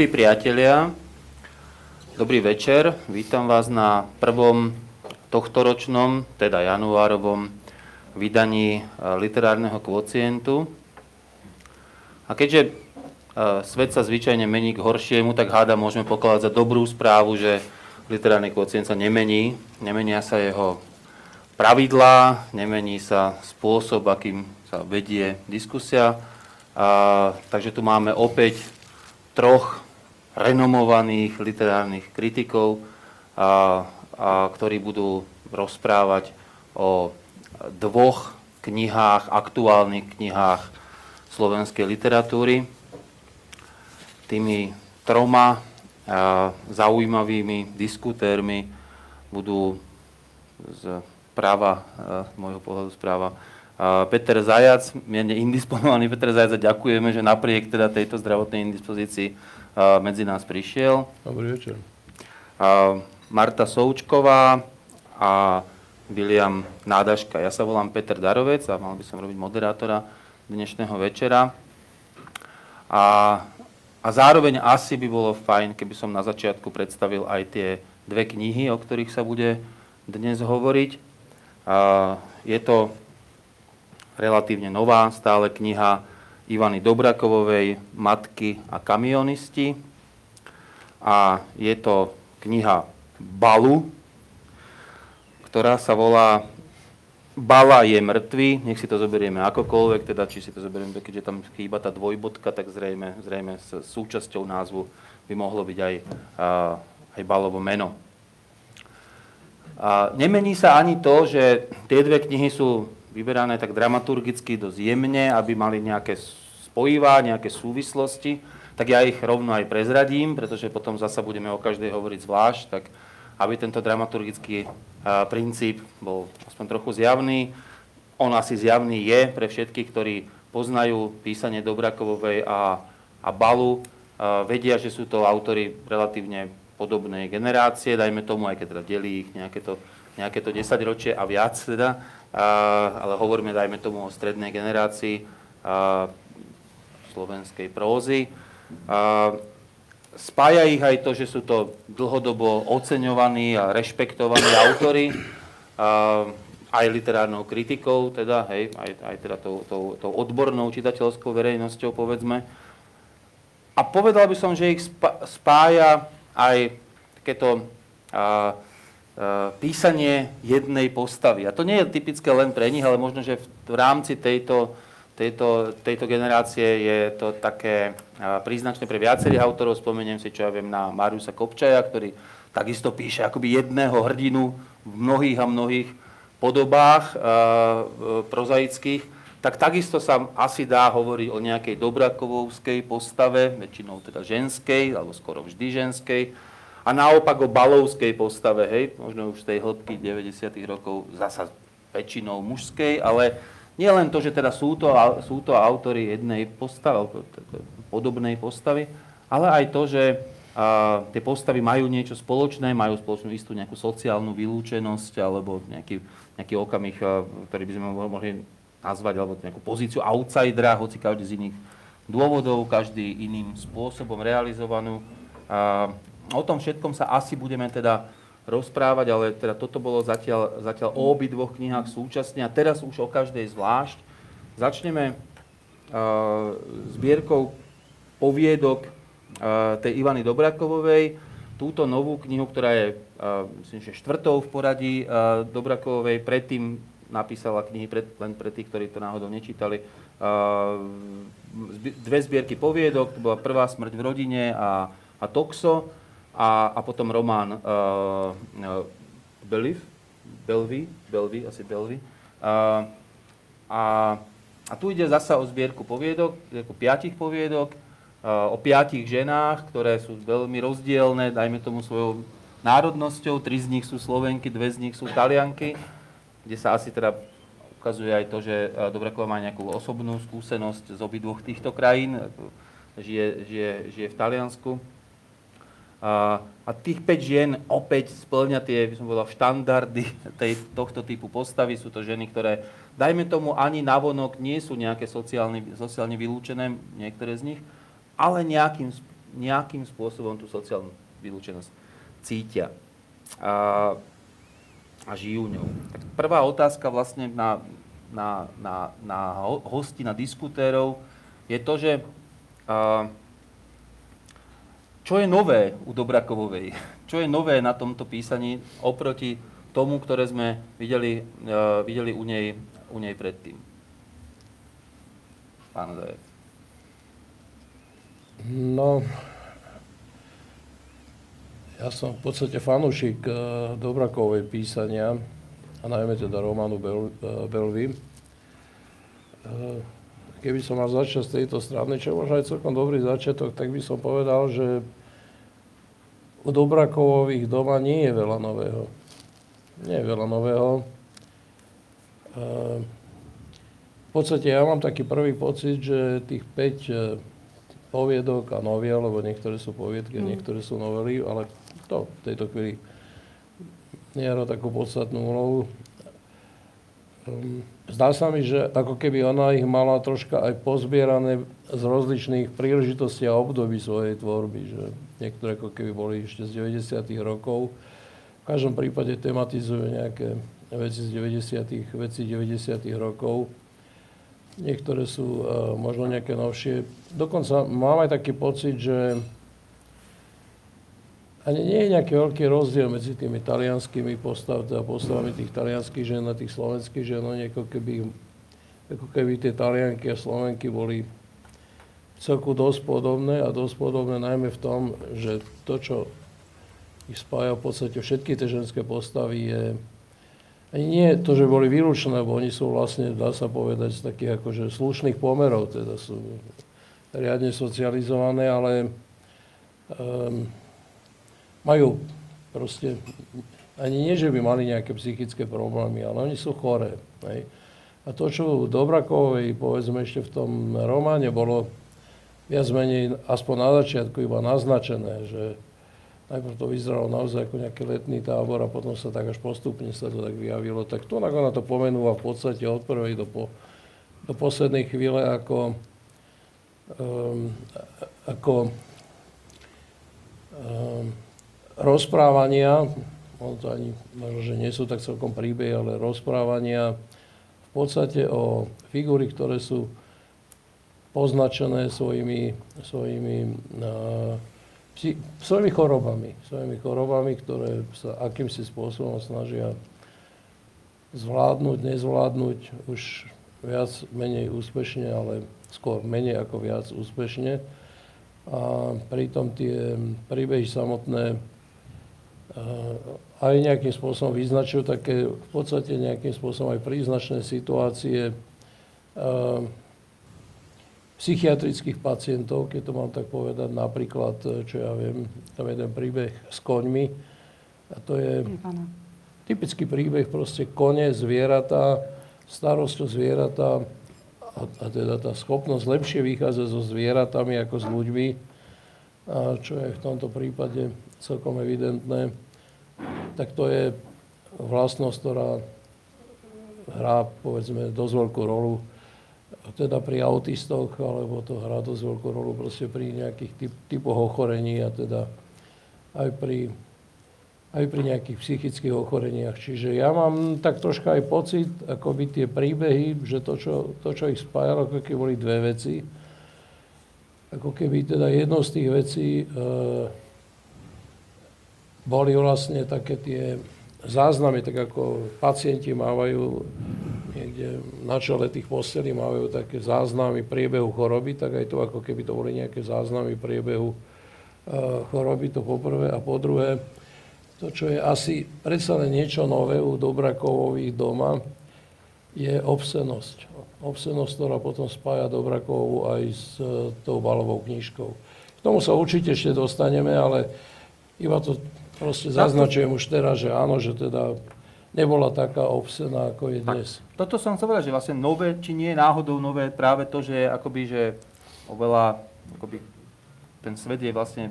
Milí priatelia, dobrý večer. Vítam vás na prvom tohtoročnom, teda januárovom vydaní e, literárneho kvocientu. A keďže e, svet sa zvyčajne mení k horšiemu, tak háda môžeme pokladať za dobrú správu, že literárny kvocient sa nemení. Nemenia sa jeho pravidlá, nemení sa spôsob, akým sa vedie diskusia. A, takže tu máme opäť troch renomovaných literárnych kritikov, a, a, ktorí budú rozprávať o dvoch knihách, aktuálnych knihách slovenskej literatúry. Tými troma a, zaujímavými diskutérmi budú z práva, z môjho pohľadu správa, Peter Zajac, mierne indisponovaný Peter Zajac, ďakujeme, že napriek teda tejto zdravotnej indispozícii medzi nás prišiel. Dobrý večer. Marta Součková a William Nádaška. Ja sa volám Peter Darovec a mal by som robiť moderátora dnešného večera. A, a zároveň asi by bolo fajn, keby som na začiatku predstavil aj tie dve knihy, o ktorých sa bude dnes hovoriť. A, je to relatívne nová stále kniha Ivany Dobrakovovej Matky a kamionisti. A je to kniha Balu, ktorá sa volá Bala je mŕtvy, nech si to zoberieme akokoľvek, teda či si to zoberieme, keďže tam chýba tá dvojbodka, tak zrejme, zrejme s súčasťou názvu by mohlo byť aj, aj Balovo meno. A nemení sa ani to, že tie dve knihy sú vyberané tak dramaturgicky dosť jemne, aby mali nejaké spojivá, nejaké súvislosti, tak ja ich rovno aj prezradím, pretože potom zasa budeme o každej hovoriť zvlášť, tak aby tento dramaturgický princíp bol aspoň trochu zjavný. On asi zjavný je pre všetkých, ktorí poznajú písanie Dobrakovovej a, a Balu. Vedia, že sú to autory relatívne podobnej generácie, dajme tomu, aj keď teda delí ich nejaké to, nejaké to 10 ročie a viac teda ale hovoríme, dajme tomu, o strednej generácii slovenskej prózy. Spája ich aj to, že sú to dlhodobo oceňovaní a rešpektovaní autory, aj literárnou kritikou, teda, hej, aj, aj teda tou, tou, tou odbornou čitateľskou verejnosťou, povedzme. A povedal by som, že ich spája aj takéto uh, Eh, písanie jednej postavy. A to nie je typické len pre nich, ale možno, že v rámci tejto, tejto, tejto generácie je to také príznačné pre viacerých autorov. Spomeniem si, čo ja viem, na Mariusa Kopčaja, ktorý takisto píše akoby jedného hrdinu v mnohých a mnohých podobách e, prozaických, tak takisto sa asi dá hovoriť o nejakej dobrakovovskej postave, väčšinou teda ženskej, alebo skoro vždy ženskej, a naopak o balovskej postave, hej, možno už z tej hĺbky 90. rokov zasa väčšinou mužskej, ale nie len to, že teda sú to, sú to autory jednej postavy, podobnej postavy, ale aj to, že a, tie postavy majú niečo spoločné, majú spoločnú istú nejakú sociálnu vylúčenosť alebo nejaký, nejaký okamih, ktorý by sme mohli nazvať, alebo nejakú pozíciu outsidera, hoci každý z iných dôvodov, každý iným spôsobom realizovanú. A, O tom všetkom sa asi budeme teda rozprávať, ale teda toto bolo zatiaľ, zatiaľ o obi dvoch knihách súčasne a teraz už o každej zvlášť. Začneme uh, zbierkou poviedok uh, tej Ivany Dobrakovovej. Túto novú knihu, ktorá je, uh, myslím, že štvrtou v poradí uh, Dobrakovovej, predtým napísala knihy pred, len pre tých, ktorí to náhodou nečítali. Uh, dve zbierky poviedok, to bola prvá smrť v rodine a, a Toxo a, a potom román uh, Beliv, Belvy, Belvy, asi Belvy. Uh, a, a tu ide zasa o zbierku poviedok, ako piatich poviedok, uh, o piatich ženách, ktoré sú veľmi rozdielne, dajme tomu svojou národnosťou. Tri z nich sú Slovenky, dve z nich sú Talianky, kde sa asi teda ukazuje aj to, že Dobrakova má nejakú osobnú skúsenosť z obidvoch týchto krajín, žije, žije, žije v Taliansku. A, a tých 5 žien opäť splňa tie, by som povedal, štandardy tej, tohto typu postavy. Sú to ženy, ktoré, dajme tomu, ani navonok nie sú nejaké sociálne, sociálne vylúčené, niektoré z nich, ale nejakým, nejakým spôsobom tú sociálnu vylúčenosť cítia a, a žijú ňou. Tak prvá otázka vlastne na, na, na, na hosti, na diskutérov je to, že a, čo je nové u Dobrakovovej? Čo je nové na tomto písaní oproti tomu, ktoré sme videli, uh, videli u, nej, u nej predtým? Pán Zajec. No, ja som v podstate fanúšik uh, Dobrakovej písania, a najmä teda románu Bel, uh, Belvy. Keby som mal začať z tejto strany, čo možno aj celkom dobrý začiatok, tak by som povedal, že u Dobrakovových doma nie je veľa nového. Nie je veľa nového. Ehm, v podstate ja mám taký prvý pocit, že tých 5 e, poviedok a noviel, lebo niektoré sú poviedky mm. niektoré sú novely, ale to v tejto chvíli nehrá takú podstatnú úlohu. Ehm, zdá sa mi, že ako keby ona ich mala troška aj pozbierané z rozličných príležitostí a období svojej tvorby, že niektoré ako keby boli ešte z 90. rokov. V každom prípade tematizujú nejaké veci z 90. veci 90. rokov. Niektoré sú uh, možno nejaké novšie. Dokonca mám aj taký pocit, že ani nie je nejaký veľký rozdiel medzi tými talianskými postav, teda postavami tých talianských žien a tých slovenských žien. Oni ako keby, keby tie talianky a slovenky boli celku dosť podobné a dosť podobné najmä v tom, že to, čo ich spája v podstate všetky tie ženské postavy je ani nie to, že boli vylúčené, lebo oni sú vlastne, dá sa povedať, z takých akože slušných pomerov, teda sú riadne socializované, ale um, majú proste, ani nie, že by mali nejaké psychické problémy, ale oni sú choré. Hej. A to, čo u Dobrakovej, povedzme ešte v tom románe, bolo viac menej, aspoň na začiatku iba naznačené, že najprv to vyzeralo naozaj ako nejaký letný tábor a potom sa tak až postupne sa to tak vyjavilo. Tak to ona to pomenúva v podstate od prvej do, po, do poslednej chvíle ako, um, ako um, rozprávania, ono to ani možno, že nie sú tak celkom príbehy, ale rozprávania v podstate o figúry, ktoré sú poznačené svojimi, svojimi, psi, svojimi chorobami, svojimi chorobami, ktoré sa akýmsi spôsobom snažia zvládnuť, nezvládnuť už viac, menej úspešne, ale skôr menej ako viac úspešne. A pritom tie príbehy samotné aj nejakým spôsobom vyznačujú také v podstate nejakým spôsobom aj príznačné situácie psychiatrických pacientov, keď to mám tak povedať, napríklad, e, čo ja viem, tam jeden príbeh s koňmi. A to je typický príbeh, proste kone, zvieratá, starosť o zvieratá a, a teda tá schopnosť lepšie vychádzať so zvieratami ako s ľuďmi, a čo je v tomto prípade celkom evidentné, tak to je vlastnosť, ktorá hrá, povedzme, dosť veľkú rolu teda pri autistoch, alebo to hrá dosť veľkú rolu proste pri nejakých typ, typoch ochorení a teda aj pri, aj pri nejakých psychických ochoreniach. Čiže ja mám tak troška aj pocit, ako by tie príbehy, že to, čo, to, čo ich spájalo, ako keby boli dve veci. Ako keby teda jednou z tých vecí e, boli vlastne také tie záznamy, tak ako pacienti mávajú niekde na čele tých postelí majú také záznamy priebehu choroby, tak aj to ako keby to boli nejaké záznamy priebehu uh, choroby, to poprvé. A po druhé, to, čo je asi predsa len niečo nové u Dobrakovových doma, je obsenosť. Obsenosť, ktorá potom spája Dobrakovu aj s uh, tou balovou knižkou. K tomu sa určite ešte dostaneme, ale iba to proste zaznačujem už teraz, že áno, že teda nebola taká obsená, ako je dnes. Tak, toto som chcel povedať, že vlastne nové, či nie je náhodou nové práve to, že akoby, že oveľa, akoby ten svet je vlastne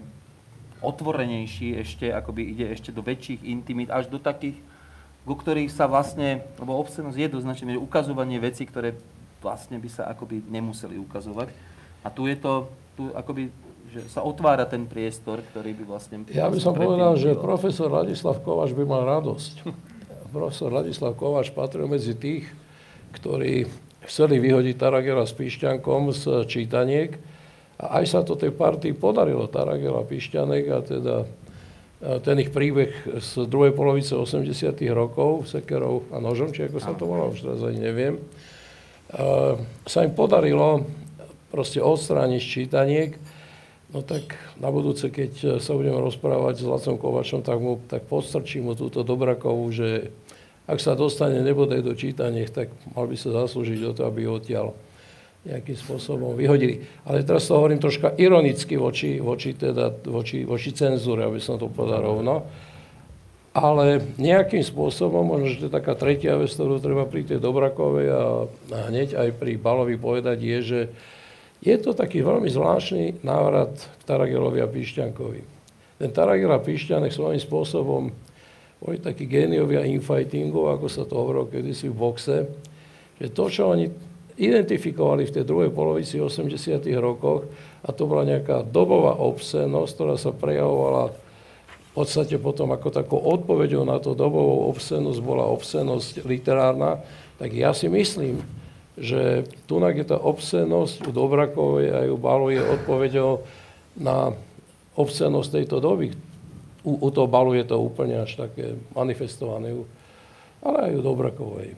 otvorenejší ešte, akoby ide ešte do väčších intimít, až do takých, ku ktorých sa vlastne, lebo obscenosť je doznačené, že ukazovanie veci, ktoré vlastne by sa akoby nemuseli ukazovať. A tu je to, tu akoby že sa otvára ten priestor, ktorý by vlastne... Ja by som povedal, že profesor Ladislav Kováč by mal radosť. profesor Ladislav Kováč patril medzi tých, ktorí chceli vyhodiť Taragela s Píšťankom z čítaniek. A aj sa to tej partii podarilo, Taragela Píšťanek a teda ten ich príbeh z druhej polovice 80 rokov, sekerov a nožom, či ako sa to volá, už teraz ani neviem, sa im podarilo proste odstrániť čítaniek. No tak na budúce, keď sa budeme rozprávať s Lacom Kovačom, tak, mu, tak podstrčím mu túto Dobrakovú, že ak sa dostane nebodaj do čítaniek, tak mal by sa zaslúžiť o to, aby ho odtiaľ nejakým spôsobom vyhodili. Ale teraz to hovorím troška ironicky voči, voči, teda, voči, voči cenzúre, aby som to povedal rovno. Ale nejakým spôsobom, možno, že to je taká tretia vec, ktorú treba pri tej Dobrakovej a hneď aj pri Balovi povedať, je, že je to taký veľmi zvláštny návrat k Taragelovi a Píšťankovi. Ten Taragel a Píšťanek svojím spôsobom boli takí géniovia infightingu, ako sa to hovorilo kedysi v boxe, že to, čo oni identifikovali v tej druhej polovici 80. rokoch, a to bola nejaká dobová obscenosť, ktorá sa prejavovala v podstate potom ako takou odpoveďou na to dobovú obscenosť bola obscenosť literárna, tak ja si myslím, že tu je tá obscenosť u Dobrakovej a u Balu je odpovedou na obscenosť tejto doby. U, u toho Balu je to úplne až také manifestované, ale aj u Dobrakovej.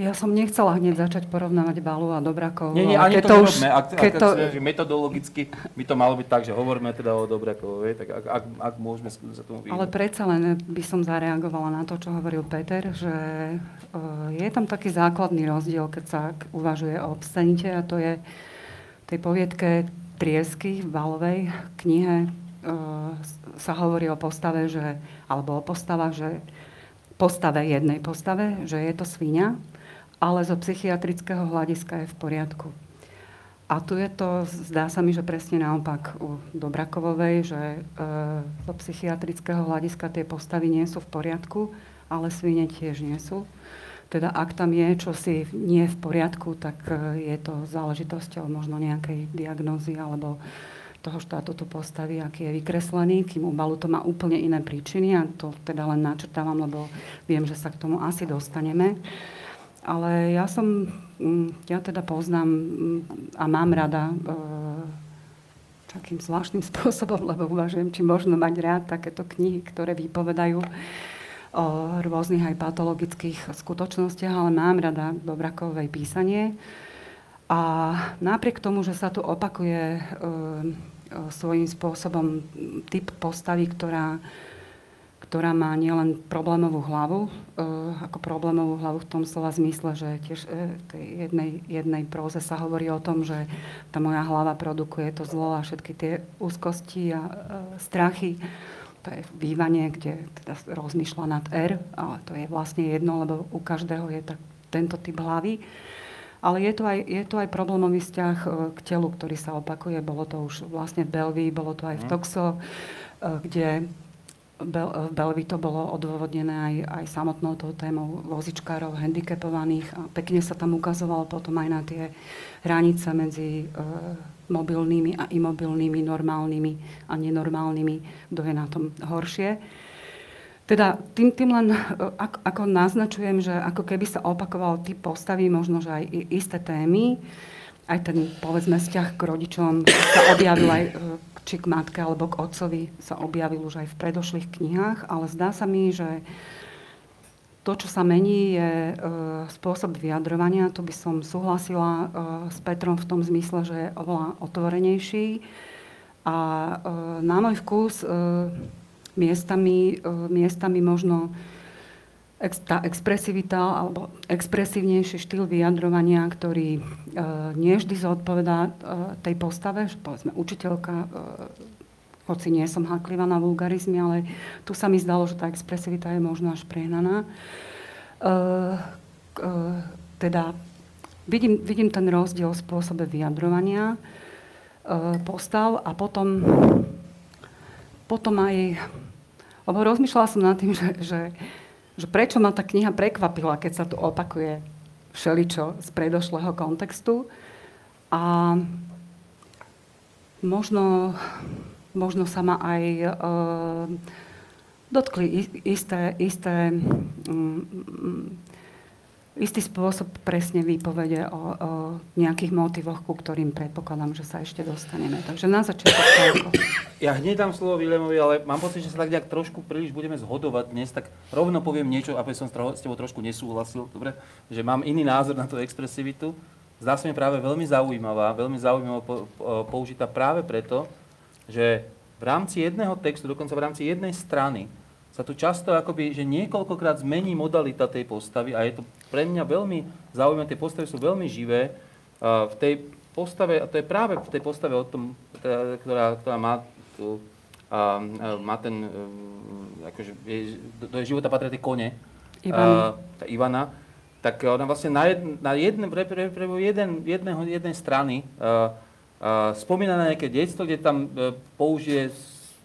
Ja som nechcela hneď začať porovnávať Balu a Dobrakov. Nie, nie, ani to, to už, Ak, ak, to... Ak, metodologicky by to malo byť tak, že hovoríme teda o Dobrakovej, tak ak, ak, ak môžeme sa tomu vyhnúť. Ale predsa len by som zareagovala na to, čo hovoril Peter, že uh, je tam taký základný rozdiel, keď sa uvažuje o obscenite a to je tej poviedke Triesky v Balovej knihe uh, sa hovorí o postave, že, alebo o postavách, že postave, jednej postave, že je to svíňa ale zo psychiatrického hľadiska je v poriadku. A tu je to, zdá sa mi, že presne naopak u Dobrakovovej, že e, zo psychiatrického hľadiska tie postavy nie sú v poriadku, ale svine tiež nie sú. Teda ak tam je čosi nie v poriadku, tak e, je to záležitosťou možno nejakej diagnózy alebo toho štátutu postavy, aký je vykreslený, kým u Balu to má úplne iné príčiny a to teda len načrtávam, lebo viem, že sa k tomu asi dostaneme. Ale ja som, mm, ja teda poznám mm, a mám rada e, takým zvláštnym spôsobom, lebo uvažujem, či možno mať rád takéto knihy, ktoré vypovedajú o rôznych aj patologických skutočnostiach, ale mám rada Dobrakovej písanie. A napriek tomu, že sa tu opakuje e, e svojím spôsobom typ postavy, ktorá ktorá má nielen problémovú hlavu, e, ako problémovú hlavu v tom slova zmysle, že tiež e, v tej jednej, jednej próze sa hovorí o tom, že tá moja hlava produkuje to zlo a všetky tie úzkosti a e, strachy. To je bývanie, kde teda rozmýšľa nad R, ale to je vlastne jedno, lebo u každého je tak, tento typ hlavy. Ale je to, aj, je to aj problémový vzťah k telu, ktorý sa opakuje. Bolo to už vlastne v Belvii, bolo to aj v mhm. Toxo, kde v Belvi to bolo odôvodnené aj, aj samotnou tou témou vozičkárov, handicapovaných a pekne sa tam ukazovalo potom aj na tie hranice medzi e, mobilnými a imobilnými, normálnymi a nenormálnymi, kto je na tom horšie. Teda tým, tým len e, ako, ako naznačujem, že ako keby sa opakoval typ postavy, možno, že aj isté témy, aj ten, povedzme, vzťah k rodičom sa objavil aj e, či k matke alebo k otcovi sa objavil už aj v predošlých knihách, ale zdá sa mi, že to, čo sa mení, je e, spôsob vyjadrovania. To by som súhlasila e, s Petrom v tom zmysle, že je oveľa otvorenejší. A e, na môj vkus e, miestami, e, miestami možno ex, tá expresivita alebo expresívnejší štýl vyjadrovania, ktorý e, nie vždy zodpovedá e, tej postave, že povedzme učiteľka, e, hoci nie som háklivá na vulgarizmy, ale tu sa mi zdalo, že tá expresivita je možno až prehnaná. E, e, teda vidím, vidím ten rozdiel v spôsobe vyjadrovania e, postav a potom, potom aj lebo rozmýšľala som nad tým, že, že že prečo ma tá kniha prekvapila, keď sa tu opakuje všeličo z predošlého kontextu. A možno, možno sa ma aj e, dotkli isté, isté um, istý spôsob presne výpovede o, o nejakých motivoch, ku ktorým predpokladám, že sa ešte dostaneme. Takže na začiatok. Ja hneď dám slovo Vilemovi, ale mám pocit, že sa tak nejak trošku príliš budeme zhodovať dnes, tak rovno poviem niečo, aby som s tebou trošku nesúhlasil, dobre? Že mám iný názor na tú expresivitu. Zdá sa mi práve veľmi zaujímavá, veľmi zaujímavá použitá práve preto, že v rámci jedného textu, dokonca v rámci jednej strany, sa tu často akoby, že niekoľkokrát zmení modalita tej postavy a je to pre mňa veľmi zaujímavé, tie postavy sú veľmi živé. v tej postave, a to je práve v tej postave o tom, teda, ktorá, ktorá má, tu, a, má ten, e, akože, je, do, do života patria tie kone, Ivan. tá Ivana, tak ona vlastne na, jed, na jedne, pre, pre, pre jeden, jedného, jednej strany uh, uh, spomína na nejaké detstvo, kde tam uh, použije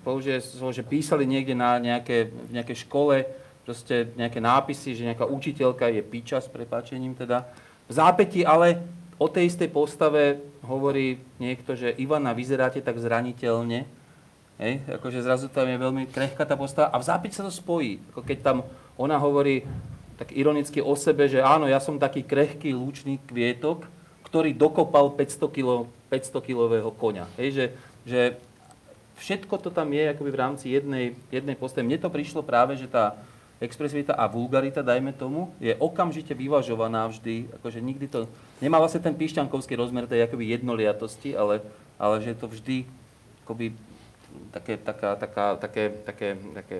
použije, že písali niekde na nejaké, v nejakej škole proste nejaké nápisy, že nejaká učiteľka je piča s prepáčením teda. V zápäti ale o tej istej postave hovorí niekto, že Ivana, vyzeráte tak zraniteľne. Hej, akože zrazu tam je veľmi krehká tá postava a v zápäti sa to spojí. Ako keď tam ona hovorí tak ironicky o sebe, že áno, ja som taký krehký lúčný kvietok, ktorý dokopal 500 kg 500 kilového koňa. Hej, že, že všetko to tam je akoby v rámci jednej, jednej postavy. Mne to prišlo práve, že tá expresivita a vulgarita, dajme tomu, je okamžite vyvažovaná vždy, akože nikdy to, nemá vlastne ten píšťankovský rozmer tej akoby jednoliatosti, ale, ale že je to vždy akoby také, taká, taká, také, také, také,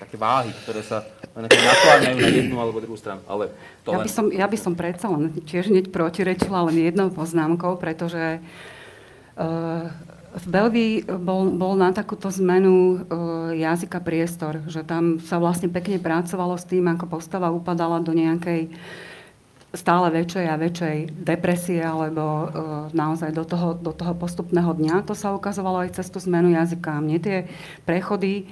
také váhy, ktoré sa nakláňajú na jednu alebo druhú stranu. Ale to ja, by som, ja by som predsa len tiež hneď protirečila len jednou poznámkou, pretože uh, v Belgii bol, bol na takúto zmenu e, jazyka priestor, že tam sa vlastne pekne pracovalo s tým, ako postava upadala do nejakej stále väčšej a väčšej depresie alebo e, naozaj do toho, do toho postupného dňa. To sa ukazovalo aj cez tú zmenu jazyka. Mne tie prechody,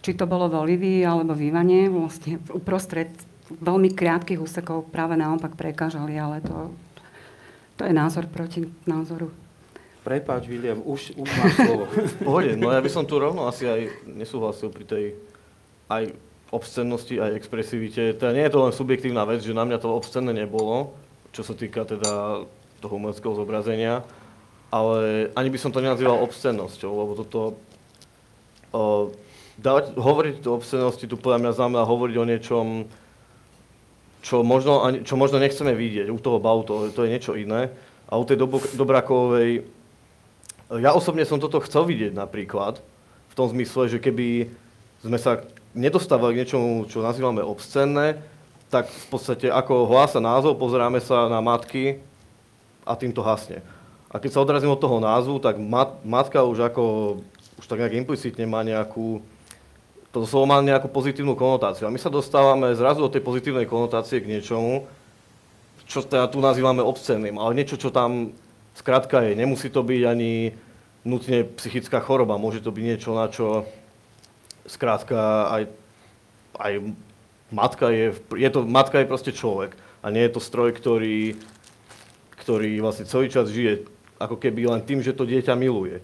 či to bolo v Olivii alebo v Ivane, vlastne uprostred veľmi krátkých úsekov práve naopak prekážali, ale to, to je názor proti názoru. Prepáč, William, už, už máš slovo. Pohode, no ja by som tu rovno asi aj nesúhlasil pri tej aj obscennosti, aj expresivite. Teda nie je to len subjektívna vec, že na mňa to obscenné nebolo, čo sa týka teda toho umeleckého zobrazenia, ale ani by som to nenazýval obscennosťou, lebo toto... O, dávať, hovoriť o obscennosti tu podľa mňa znamená hovoriť o niečom, čo možno, čo možno nechceme vidieť u toho bavu, to, je niečo iné. A u tej Dobrakovej ja osobne som toto chcel vidieť napríklad, v tom zmysle, že keby sme sa nedostávali k niečomu, čo nazývame obscenné, tak v podstate ako hlása názov, pozeráme sa na matky a tým to hasne. A keď sa odrazím od toho názvu, tak mat, matka už ako, už tak nejak implicitne má nejakú, to slovo má nejakú pozitívnu konotáciu. A my sa dostávame zrazu od tej pozitívnej konotácie k niečomu, čo teda tu nazývame obscenným, ale niečo, čo tam Skrátka je, nemusí to byť ani nutne psychická choroba, môže to byť niečo, na čo skrátka aj, aj matka je, je to, matka je proste človek a nie je to stroj, ktorý, ktorý vlastne celý čas žije ako keby len tým, že to dieťa miluje.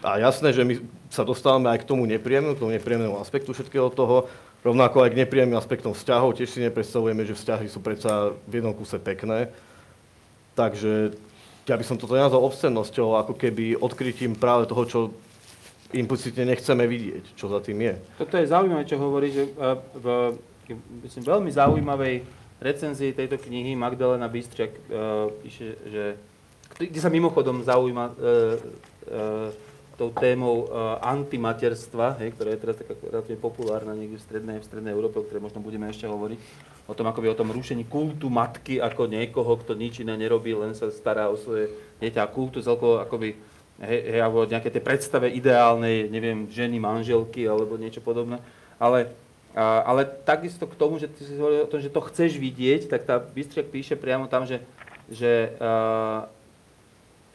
A jasné, že my sa dostávame aj k tomu nepríjemnému, k tomu nepríjemnému aspektu všetkého toho, rovnako aj k nepríjemným aspektom vzťahov. Tiež si nepredstavujeme, že vzťahy sú predsa v jednom kuse pekné. Takže ja by som toto nenazval obscennosťou, ako keby odkrytím práve toho, čo implicitne nechceme vidieť, čo za tým je. Toto je zaujímavé, čo hovorí, že v myslím, veľmi zaujímavej recenzii tejto knihy Magdalena Bystriak uh, píše, že kde sa mimochodom zaujíma uh, uh, tou témou uh, antimaterstva, hej, ktorá je teraz taká relatívne populárna niekde v strednej, v strednej Európe, o ktorej možno budeme ešte hovoriť, o tom akoby o tom rušení kultu matky ako niekoho, kto nič iné nerobí, len sa stará o svoje dieťa a kultu celkovo akoby hej, hej, alebo nejaké tie predstave ideálnej, neviem, ženy, manželky alebo niečo podobné. Ale, a, ale takisto k tomu, že ty si hovoril o tom, že to chceš vidieť, tak tá Bystriak píše priamo tam, že, že, a,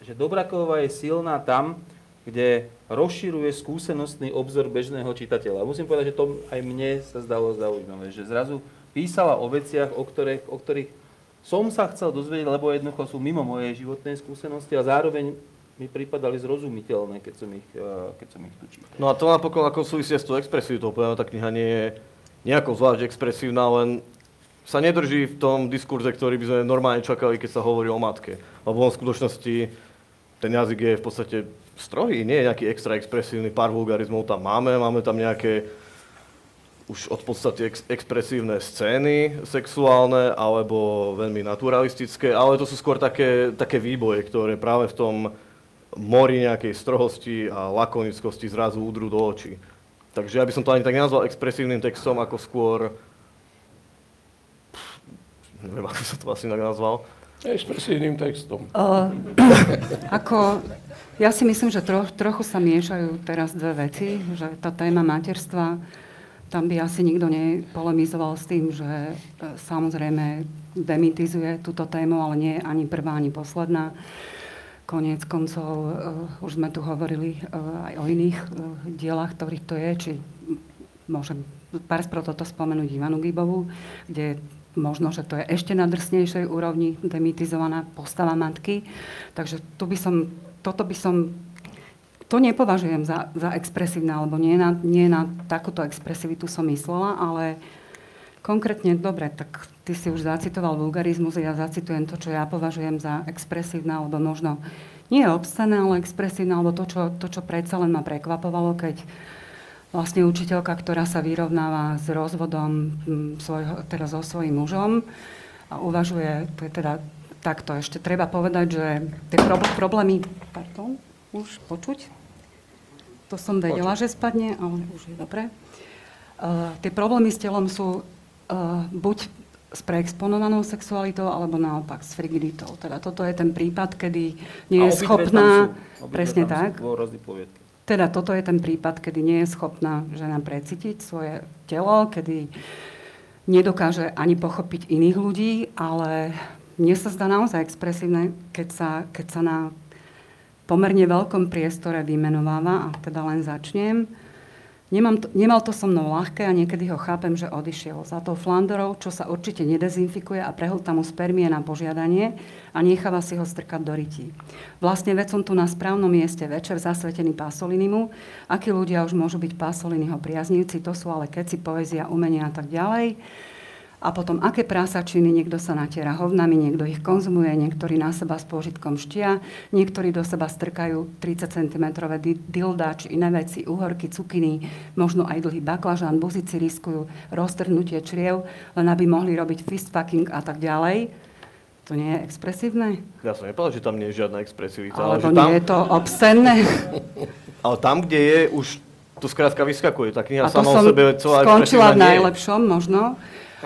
že Dobraková je silná tam, kde rozširuje skúsenostný obzor bežného čitateľa. Musím povedať, že to aj mne sa zdalo zaujímavé, že zrazu písala o veciach, o ktorých, o ktorých som sa chcel dozvedieť, lebo jednoducho sú mimo mojej životnej skúsenosti a zároveň mi pripadali zrozumiteľné, keď som ich, eh, keď som ich tu. No a to napokon ako súvisia s tou expresivitou, povedaná tá kniha nie je nejako zvlášť expresívna, len sa nedrží v tom diskurze, ktorý by sme normálne čakali, keď sa hovorí o matke. Lebo on v skutočnosti ten jazyk je v podstate strohý, nie je nejaký extra expresívny, pár vulgarizmov tam máme, máme tam nejaké už od podstate ex- expresívne scény sexuálne alebo veľmi naturalistické, ale to sú skôr také, také výboje, ktoré práve v tom mori nejakej strohosti a lakonickosti zrazu udrú do očí. Takže ja by som to ani tak nenazval expresívnym textom, ako skôr... Pff, neviem, ako som to asi tak nazval. Expresívnym textom. Uh, ako, ja si myslím, že tro, trochu sa miešajú teraz dve veci, že tá téma materstva, tam by asi nikto nepolemizoval s tým, že e, samozrejme demitizuje túto tému, ale nie ani prvá, ani posledná. Koniec koncov, uh, už sme tu hovorili uh, aj o iných uh, dielach, ktorých to je, či môžem pár toto spomenúť Ivanu Gibovu, kde možno, že to je ešte na drsnejšej úrovni demitizovaná postava matky. Takže tu by som, toto by som, to nepovažujem za, za expresívne, alebo nie na, nie na takúto expresivitu som myslela, ale konkrétne, dobre, tak ty si už zacitoval vulgarizmus, ja zacitujem to, čo ja považujem za expresívne, alebo možno nie obscené, ale expresívne, alebo to, čo, to, čo predsa len ma prekvapovalo, keď vlastne učiteľka, ktorá sa vyrovnáva s rozvodom svojho, teda so svojím mužom a uvažuje, to je teda takto, ešte treba povedať, že tie problémy, pardon, už počuť? To som vedela, že spadne, ale už je dobre. Uh, tie problémy s telom sú uh, buď s preexponovanou sexualitou, alebo naopak s frigiditou. Teda toto je ten prípad, kedy nie je schopná... Presne tak. Sú teda toto je ten prípad, kedy nie je schopná žena precítiť svoje telo, kedy nedokáže ani pochopiť iných ľudí, ale mne sa zdá naozaj expresívne, keď sa, keď sa na pomerne veľkom priestore vymenováva, a teda len začnem, Nemám to, nemal to so mnou ľahké a niekedy ho chápem, že odišiel za tou flandorou, čo sa určite nedezinfikuje a prehlta mu spermie na požiadanie a necháva si ho strkať do rytí. Vlastne veď som tu na správnom mieste večer zasvetený Pasolinimu. Akí ľudia už môžu byť Pasoliniho priaznivci, to sú ale keci, poézia, umenia a tak ďalej. A potom, aké prásačiny, niekto sa natiera hovnami, niekto ich konzumuje, niektorí na seba s požitkom štia, niektorí do seba strkajú 30 cm dilda či iné veci, uhorky, cukiny, možno aj dlhý baklažán, buzici riskujú roztrhnutie čriev, len aby mohli robiť fistfucking a tak ďalej. To nie je expresívne? Ja som nepovedal, že tam nie je žiadna expresivita. Alebo ale nie tam... je to obscenné? ale tam, kde je, už to skrátka vyskakuje. Tá kniha sama o sebe celá skončila v najlepšom možno.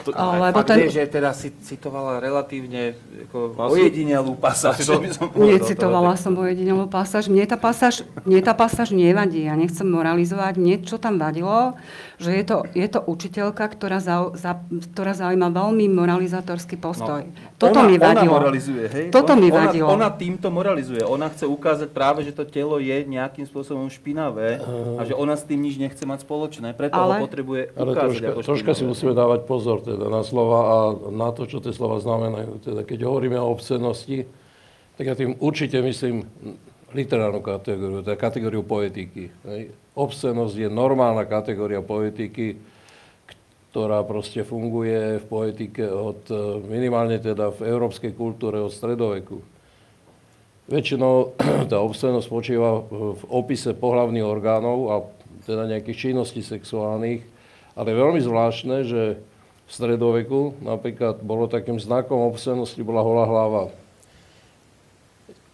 To, lebo ten... je, že teda si citovala relatívne ako ojedinelú pasáž. To... Necitovala som ojedinelú pasáž. Mne tá pasáž, mne tá pasáž nevadí. Ja nechcem moralizovať. Mne čo tam vadilo, že je to, je to učiteľka, ktorá, za, za, ktorá zaujíma veľmi moralizátorský postoj. No, Toto ona, mi vadilo. Ona moralizuje, hej? Toto on, mi vadilo. Ona, ona týmto moralizuje. Ona chce ukázať práve, že to telo je nejakým spôsobom špinavé uh, a že ona s tým nič nechce mať spoločné. Preto ale, ho potrebuje ukázať ale troška, ako troška si musíme dávať pozor teda na slova a na to, čo tie slova znamenajú. Teda keď hovoríme o obscenosti, tak ja tým určite myslím literárnu kategóriu, teda kategóriu poetiky. Obscenosť je normálna kategória poetiky, ktorá proste funguje v poetike od, e, minimálne teda v európskej kultúre od stredoveku. Väčšinou tá obscenosť spočíva v opise pohlavných orgánov a teda nejakých činností sexuálnych, ale je veľmi zvláštne, že v stredoveku napríklad bolo takým znakom obscenosti bola holá hlava.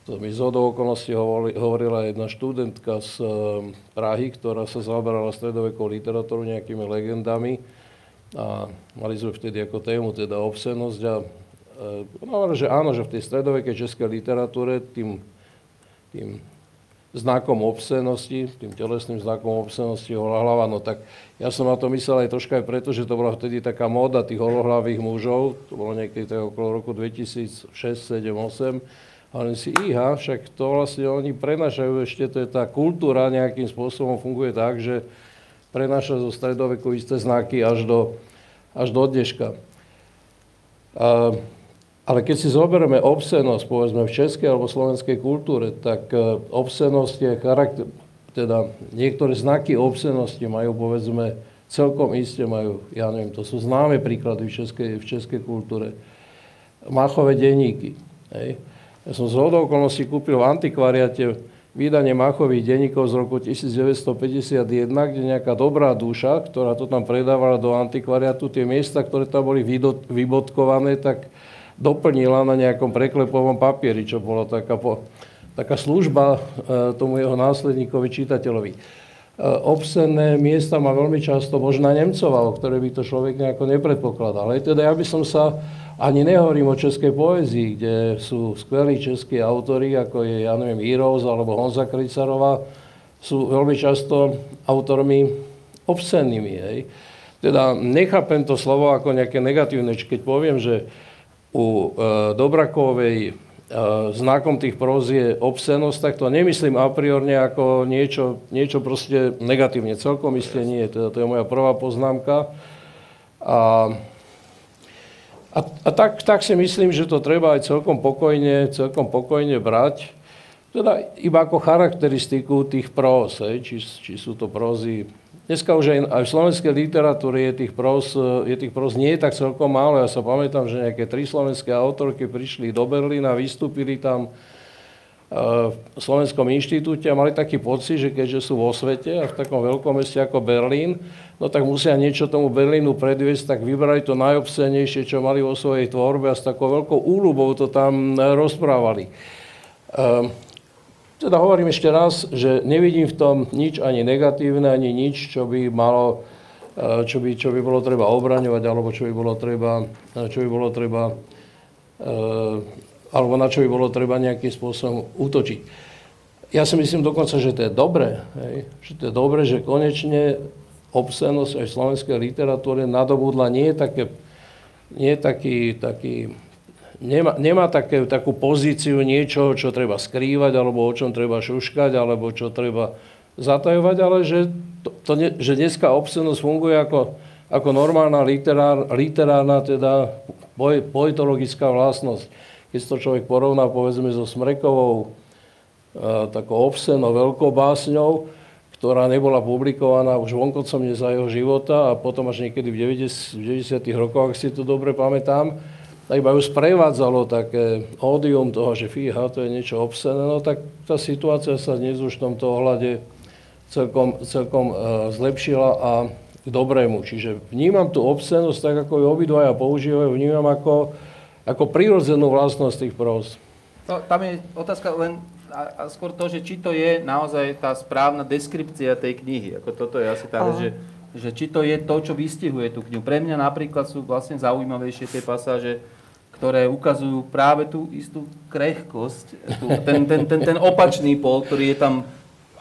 To mi z okolností hovorila jedna študentka z eh, Prahy, ktorá sa zaoberala stredovekou literatúrou nejakými legendami. A mali sme vtedy ako tému teda obscenosť a eh, hovorila, že áno, že v tej stredovekej českej literatúre tým, tým znakom obscenosti, tým telesným znakom obscenosti holohlava, no tak ja som na to myslel aj troška aj preto, že to bola vtedy taká móda tých holohlavých mužov, to bolo niekedy tak okolo roku 2006, 7, 8, a oni si, iha, však to vlastne oni prenašajú ešte, to je tá kultúra nejakým spôsobom funguje tak, že prenáša zo stredoveku isté znaky až do, až do dneška. A Ale keď si zoberieme obscenosť, povedzme v českej alebo slovenskej kultúre, tak e, obscenosť je charakter, teda niektoré znaky obscenosti majú, povedzme, celkom iste majú, ja neviem, to sú známe príklady v českej, v českej kultúre. Machové denníky. Hej. Ja som z okolností kúpil v antikvariate vydanie Machových denníkov z roku 1951, kde nejaká dobrá duša, ktorá to tam predávala do antikvariatu, tie miesta, ktoré tam boli vybodkované, tak doplnila na nejakom preklepovom papieri, čo bola taká, taká služba e, tomu jeho následníkovi, čitateľovi. E, obscenné miesta má veľmi často možná Nemcova, o ktoré by to človek nejako nepredpokladal. Ale teda ja by som sa, ani nehovorím o českej poézii, kde sú skvelí českí autori, ako je, ja neviem, Íros alebo Honza Krycarová, sú veľmi často autormi obscennými. Hej. Teda nechápem to slovo ako nejaké negatívne, keď poviem, že u e, Dobrakovej znakom tých próz je obscenosť, tak to nemyslím a priorne ako niečo, niečo proste negatívne. Celkom isté nie. Teda to je moja prvá poznámka. A, a, a tak, tak si myslím, že to treba aj celkom pokojne, celkom pokojne brať. Teda iba ako charakteristiku tých próz, či, či sú to prózy Dneska už aj, aj v slovenskej literatúre je tých, pros, je tých pros nie je tak celkom málo. Ja sa pamätám, že nejaké tri slovenské autorky prišli do Berlína, vystúpili tam e, v Slovenskom inštitúte a mali taký pocit, že keďže sú vo svete a v takom veľkom meste ako Berlín, no tak musia niečo tomu Berlínu predviesť, tak vybrali to najobscenejšie, čo mali vo svojej tvorbe a s takou veľkou úľubou to tam rozprávali. Teda hovorím ešte raz, že nevidím v tom nič ani negatívne, ani nič, čo by malo, e, čo by, čo by bolo treba obraňovať, alebo čo by bolo treba, e, čo by bolo treba, e, alebo na čo by bolo treba nejakým spôsobom útočiť. Ja si myslím dokonca, že to je dobré, hej? že to je dobré, že konečne obscenosť aj v slovenskej literatúre nadobudla nie je také, nie je taký, taký nemá, nemá také, takú pozíciu niečoho, čo treba skrývať, alebo o čom treba šuškať, alebo čo treba zatajovať, ale že, to, to ne, že dneska obscenosť funguje ako, ako normálna literár, literárna, teda poetologická vlastnosť. Keď to človek porovná, povedzme, so Smrekovou a, takou obscenou veľkou básňou, ktorá nebola publikovaná už vonkoncom za jeho života a potom až niekedy v 90, v 90. rokoch, ak si to dobre pamätám, tak iba ju sprevádzalo také ódium toho, že fíha, to je niečo obsené, no tak tá situácia sa dnes už v tomto ohľade celkom, celkom uh, zlepšila a k dobrému. Čiže vnímam tú obscenosť, tak ako ju obidvaja používajú, vnímam ako, ako prirodzenú vlastnosť tých pros. No, tam je otázka len a, a skôr to, že či to je naozaj tá správna deskripcia tej knihy. Ako toto je asi tá vec, že, že či to je to, čo vystihuje tú knihu. Pre mňa napríklad sú vlastne zaujímavejšie tie pasáže, ktoré ukazujú práve tú istú krehkosť, tú, ten, ten, ten, ten opačný pol, ktorý je tam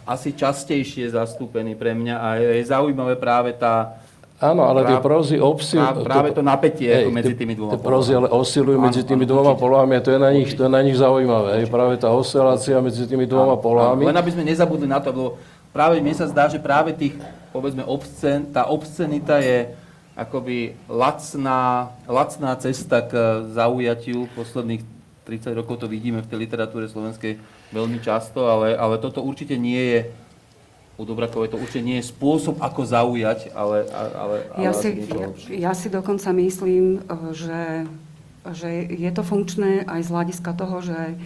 asi častejšie zastúpený pre mňa a je, je zaujímavé práve tá, Áno, ale tie prozy obsilujú... Práve to napätie hej, medzi tými dvoma Tie prozy ale osilujú medzi tými dvoma polohami a to je na nich, to je na nich zaujímavé. Hej, práve tá osilácia medzi tými dvoma polohami. Len aby sme nezabudli na to, lebo práve mne sa zdá, že práve tých, povedzme, obscen, tá obscenita je akoby lacná, lacná cesta k zaujatiu. Posledných 30 rokov to vidíme v tej literatúre slovenskej veľmi často, ale, ale toto určite nie je u Dobrakovej to určite nie je spôsob, ako zaujať, ale, ale, ale ja, si, ja, ja si dokonca myslím, že, že je to funkčné aj z hľadiska toho, že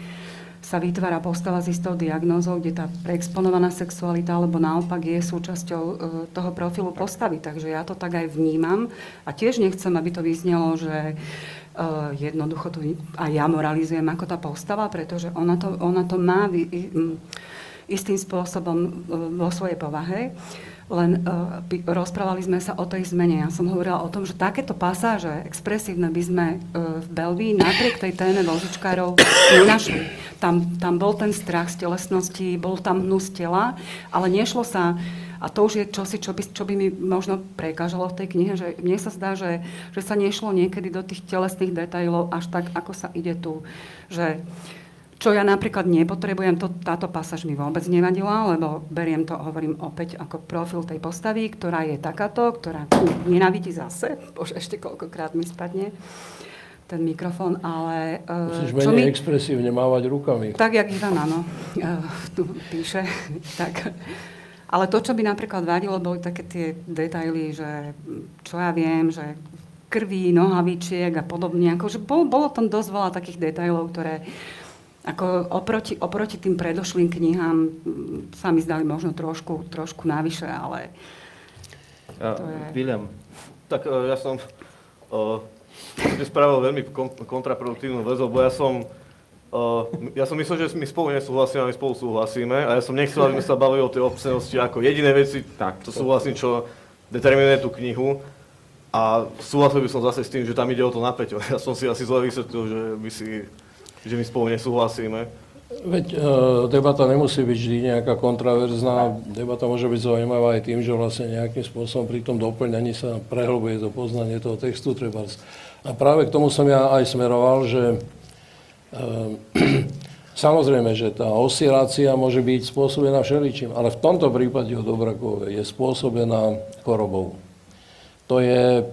sa vytvára postava s istou diagnózou, kde tá preexponovaná sexualita alebo naopak je súčasťou e, toho profilu postavy. Takže ja to tak aj vnímam a tiež nechcem, aby to vyznelo, že uh, jednoducho tu aj ja moralizujem ako tá postava, pretože ona to, ona to má istým spôsobom uh, vo svojej povahe. Len uh, rozprávali sme sa o tej zmene. Ja som hovorila o tom, že takéto pasáže expresívne by sme uh, v Belvii napriek tej téme vozičkárov nenašli tam, tam bol ten strach z telesnosti, bol tam hnus tela, ale nešlo sa, a to už je čosi, čo by, čo by mi možno prekážalo v tej knihe, že mne sa zdá, že, že sa nešlo niekedy do tých telesných detajlov až tak, ako sa ide tu. Že, čo ja napríklad nepotrebujem, to, táto pasáž mi vôbec nevadila, lebo beriem to, hovorím opäť, ako profil tej postavy, ktorá je takáto, ktorá nenávidí zase, bože, ešte koľkokrát mi spadne ten mikrofón, ale... eh, Musíš čo menej mi- expresívne mávať rukami. Tak, jak Ivan, áno, eh, tu píše. tak. Ale to, čo by napríklad vadilo, boli také tie detaily, že čo ja viem, že krví, nohavičiek a podobne. Akože bol, bolo tam dosť veľa takých detailov, ktoré ako oproti, oproti tým predošlým knihám mm, sa mi zdali možno trošku, trošku navyše, ale To je- William, Tak e, ja som uh, spravil veľmi kon- kontraproduktívnu vec, lebo ja som uh, ja som myslel, že my spolu nesúhlasíme a my spolu súhlasíme a ja som nechcel, aby sme sa bavili o tej obscenosti ako jediné veci, Tak, to súhlasím, čo determinuje tú knihu. A súhlasil by som zase s tým, že tam ide o to napäť. Ja som si asi zle vysvetlil, že my, si, že my spolu nesúhlasíme. Veď e, debata nemusí byť vždy nejaká kontraverzná. Debata môže byť zaujímavá aj tým, že vlastne nejakým spôsobom pri tom doplňaní sa prehlbuje to poznanie toho textu treba. A práve k tomu som ja aj smeroval, že e, samozrejme, že tá osilácia môže byť spôsobená všeličím, ale v tomto prípade o Dobrakovej je spôsobená chorobou. To je,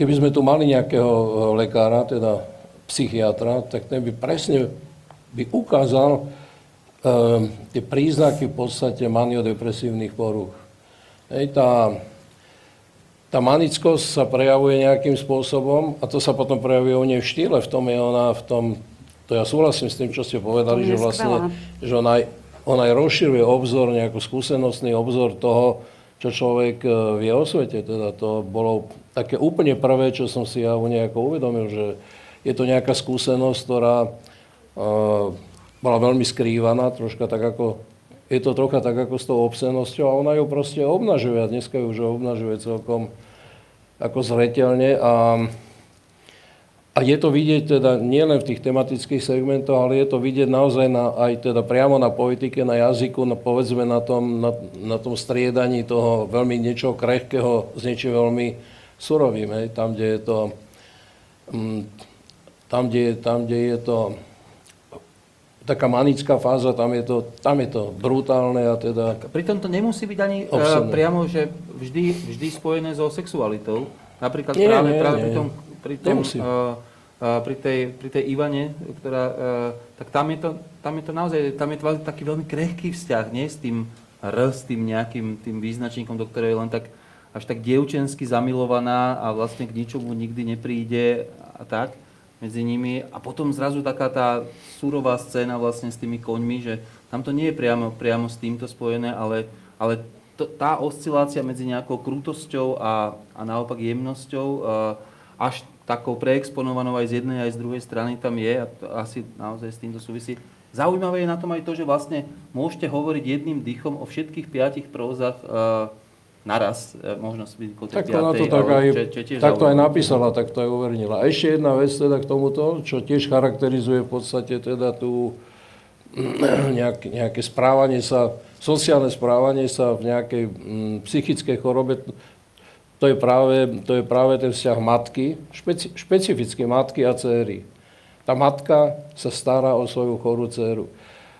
keby sme tu mali nejakého e, lekára, teda psychiatra, tak ten by presne by ukázal e, tie príznaky v podstate maniodepresívnych porúch. Hej, tá, tá manickosť sa prejavuje nejakým spôsobom a to sa potom prejavuje u nej v štýle, v tom je ona, v tom, to ja súhlasím s tým, čo ste povedali, že vlastne, že ona ona aj rozširuje obzor, nejaký skúsenostný obzor toho, čo človek e, vie o svete. Teda to bolo také úplne prvé, čo som si ja u nej ako uvedomil, že je to nejaká skúsenosť, ktorá e, bola veľmi skrývaná, troška tak ako, je to trocha tak ako s tou obscenosťou a ona ju proste obnažuje a dneska ju už obnažuje celkom ako zreteľne a, a je to vidieť teda nielen v tých tematických segmentoch, ale je to vidieť naozaj na, aj teda priamo na politike, na jazyku, na, povedzme na tom, na, na tom striedaní toho veľmi niečoho krehkého s niečím veľmi surovým, hej, tam, kde je to mm, tam, kde je, tam, kde je to taká manická fáza, tam je to, tam je to brutálne a teda Pritom to nemusí byť ani uh, Obscénne. priamo, že vždy, vždy spojené so sexualitou. Napríklad Nie, práve, nie, práve nie. pri tom, pri, tom uh, uh, pri, tej, pri tej Ivane, ktorá, uh, tak tam je, to, tam je to naozaj, tam je to taký veľmi krehký vzťah, nie s tým R, s tým nejakým tým význačníkom, do ktorej je len tak až tak dievčensky zamilovaná a vlastne k ničomu nikdy nepríde a tak medzi nimi. A potom zrazu taká tá surová scéna vlastne s tými koňmi, že tam to nie je priamo, priamo s týmto spojené, ale, ale to, tá oscilácia medzi nejakou krutosťou a, a naopak jemnosťou uh, až takou preexponovanou aj z jednej aj z druhej strany tam je a to asi naozaj s týmto súvisí. Zaujímavé je na tom aj to, že vlastne môžete hovoriť jedným dýchom o všetkých piatich prózach uh, naraz, uh, možno si byť Tak ona to tak aj, tak to aj napísala, tak to aj uvernila. A ešte jedna vec teda k tomuto, čo tiež charakterizuje v podstate teda tú nejak, nejaké správanie sa, sociálne správanie sa v nejakej mm, psychickej chorobe. To je, práve, to je práve ten vzťah matky, špeci, špecificky matky a céry. Tá matka sa stará o svoju chorú dceru.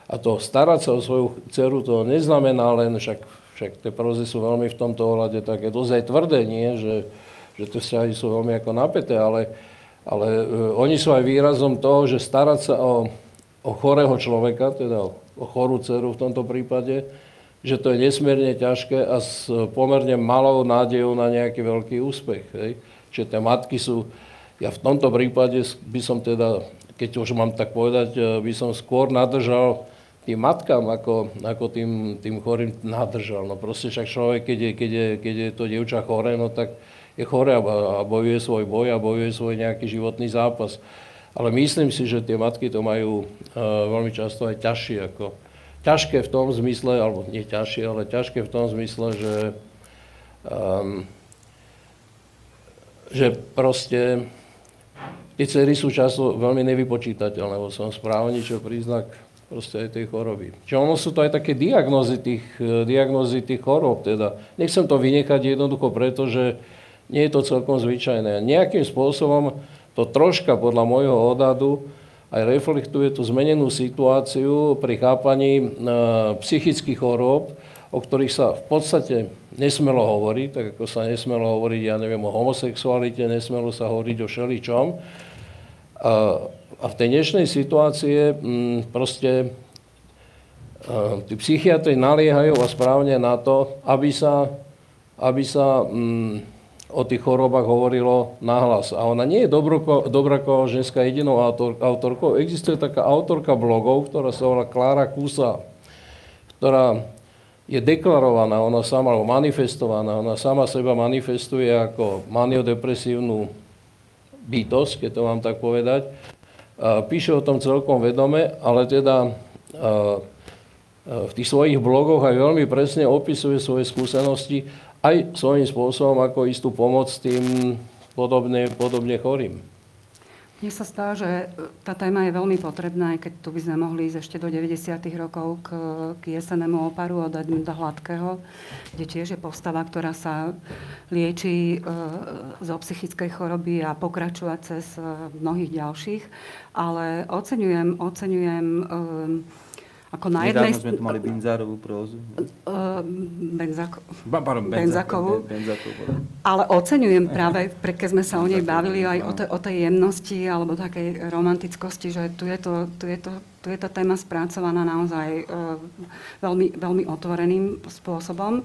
A to starať sa o svoju dceru, to neznamená len, však, však tie prozy sú veľmi v tomto ohľade také dosť tvrdé, nie? Že, že tie vzťahy sú veľmi ako napäté, ale, ale e, oni sú aj výrazom toho, že starať sa o, o chorého človeka, teda o, o chorú dceru v tomto prípade, že to je nesmierne ťažké a s pomerne malou nádejou na nejaký veľký úspech. Hej? Čiže tie matky sú, ja v tomto prípade by som teda, keď už mám tak povedať, e, by som skôr nadržal tým matkám, ako, ako tým, tým chorým nadržal. No proste však človek, keď je, keď je, keď je to dievča choré, no tak je choré a, bojuje svoj boj a bojuje svoj nejaký životný zápas. Ale myslím si, že tie matky to majú uh, veľmi často aj ťažšie ako, ťažké v tom zmysle, alebo nie ťažšie, ale ťažké v tom zmysle, že, um, že proste tie cery sú často veľmi nevypočítateľné vo svojom správaní, čo príznak proste aj tej choroby. Čiže ono sú to aj také diagnózy tých, eh, diagnózy tých chorób. Teda. Nechcem to vynechať jednoducho preto, že nie je to celkom zvyčajné. Nejakým spôsobom to troška podľa môjho odhadu aj reflektuje tú zmenenú situáciu pri chápaní e, psychických chorób, o ktorých sa v podstate nesmelo hovoriť, tak ako sa nesmelo hovoriť, ja neviem, o homosexualite, nesmelo sa hovoriť o všeličom. A, a v tej dnešnej situácii mm, proste a, tí psychiatri naliehajú a správne na to, aby sa, aby sa mm, o tých chorobách hovorilo nahlas. A ona nie je Dobraková ženská jedinou autor, autorkou. Existuje taká autorka blogov, ktorá sa volá Klára Kusa, ktorá je deklarovaná, ona sama, alebo manifestovaná, ona sama seba manifestuje ako maniodepresívnu bytosť, keď to mám tak povedať. Píše o tom celkom vedome, ale teda v tých svojich blogoch aj veľmi presne opisuje svoje skúsenosti aj svojím spôsobom ako istú pomoc tým podobne, podobne chorým. Mne sa stá, že tá téma je veľmi potrebná, aj keď tu by sme mohli ísť ešte do 90. rokov k, k jesenému oparu od Edmunda Hladkého, kde tiež je postava, ktorá sa lieči e, zo psychickej choroby a pokračuje cez e, mnohých ďalších. Ale oceňujem, oceňujem e, ako na jednej... Sme tu mali Binzárovú prózu. Uh, Benzako... Ba, pardon, Benzakovú. Benzakovú. Ale oceňujem práve, pre keď sme sa o nej bavili, aj o, te, o tej jemnosti alebo takej romantickosti, že tu je, to, tu je, to, tu je tá téma spracovaná naozaj uh, veľmi, veľmi otvoreným spôsobom.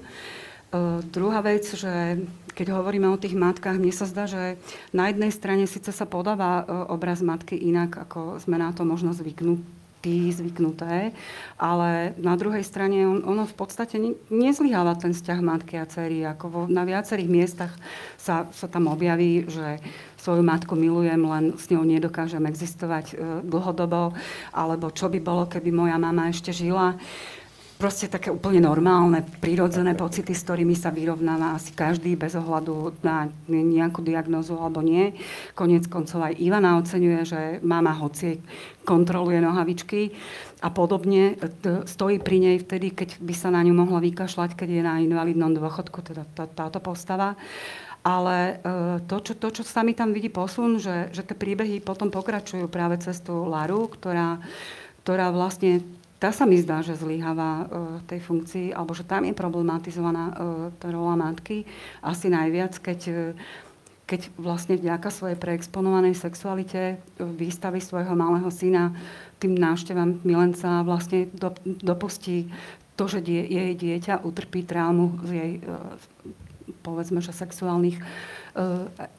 Uh, druhá vec, že keď hovoríme o tých matkách, mne sa zdá, že na jednej strane síce sa podáva uh, obraz matky inak, ako sme na to možno zvyknutí, vždy zvyknuté, ale na druhej strane on, ono v podstate nezlyháva ten vzťah matky a cery. Ako vo, na viacerých miestach sa, sa tam objaví, že svoju matku milujem, len s ňou nedokážem existovať e, dlhodobo, alebo čo by bolo, keby moja mama ešte žila proste také úplne normálne, prírodzené pocity, s ktorými sa vyrovnáva asi každý bez ohľadu na nejakú diagnózu alebo nie. Konec koncov aj Ivana oceňuje, že mama hoci kontroluje nohavičky a podobne. Stojí pri nej vtedy, keď by sa na ňu mohla vykašľať, keď je na invalidnom dôchodku, teda tá, táto postava. Ale e, to čo, to, čo sa mi tam vidí posun, že, že tie príbehy potom pokračujú práve cez tú Laru, ktorá, ktorá vlastne tá sa mi zdá, že zlyháva v e, tej funkcii, alebo že tam je problematizovaná e, tá rola matky asi najviac, keď, e, keď vlastne vďaka svojej preexponovanej sexualite výstavy svojho malého syna tým návštevám milenca vlastne do, dopustí to, že die, jej dieťa utrpí traumu z jej povedzme, že sexuálnych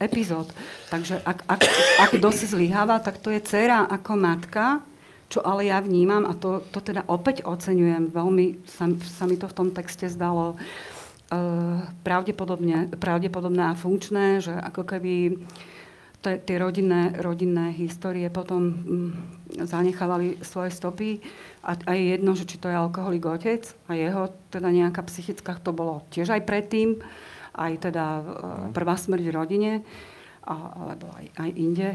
epizód. Takže ak, ak, ak dosť zlyháva, tak to je dcera ako matka, čo ale ja vnímam, a to, to teda opäť oceňujem, veľmi sa, sa mi to v tom texte zdalo uh, pravdepodobne, pravdepodobné a funkčné, že ako keby tie rodinné, rodinné histórie potom um, zanechávali svoje stopy. A, a je jedno, že či to je alkoholik otec a jeho teda nejaká psychická, to bolo tiež aj predtým, aj teda uh, prvá smrť v rodine alebo aj, aj inde.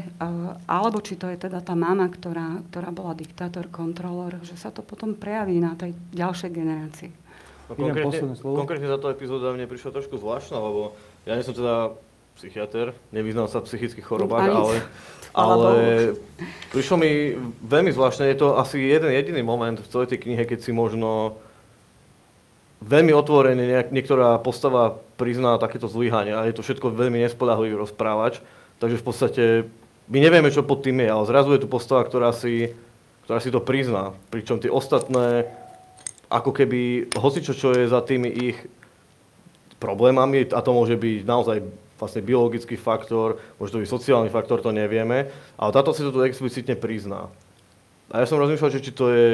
Alebo či to je teda tá mama, ktorá, ktorá bola diktátor, kontrolór, že sa to potom prejaví na tej ďalšej generácii. No, konkrétne, konkrétne za to epizóda mne prišla trošku zvláštna, lebo ja nie som teda psychiatr, nevyznal sa v psychických chorobách, Ani, ale, ale prišlo mi veľmi zvláštne, je to asi jeden jediný moment v celej tej knihe, keď si možno veľmi otvorene niektorá postava prizná takéto zlyhanie a je to všetko veľmi nespolahlivý rozprávač. Takže v podstate my nevieme, čo pod tým je, ale zrazu je tu postava, ktorá si, ktorá si to prizná. Pričom tie ostatné, ako keby, hocičo, čo je za tými ich problémami, a to môže byť naozaj vlastne biologický faktor, môže to byť sociálny faktor, to nevieme, ale táto si to tu explicitne prizná. A ja som rozmýšľal, či to je,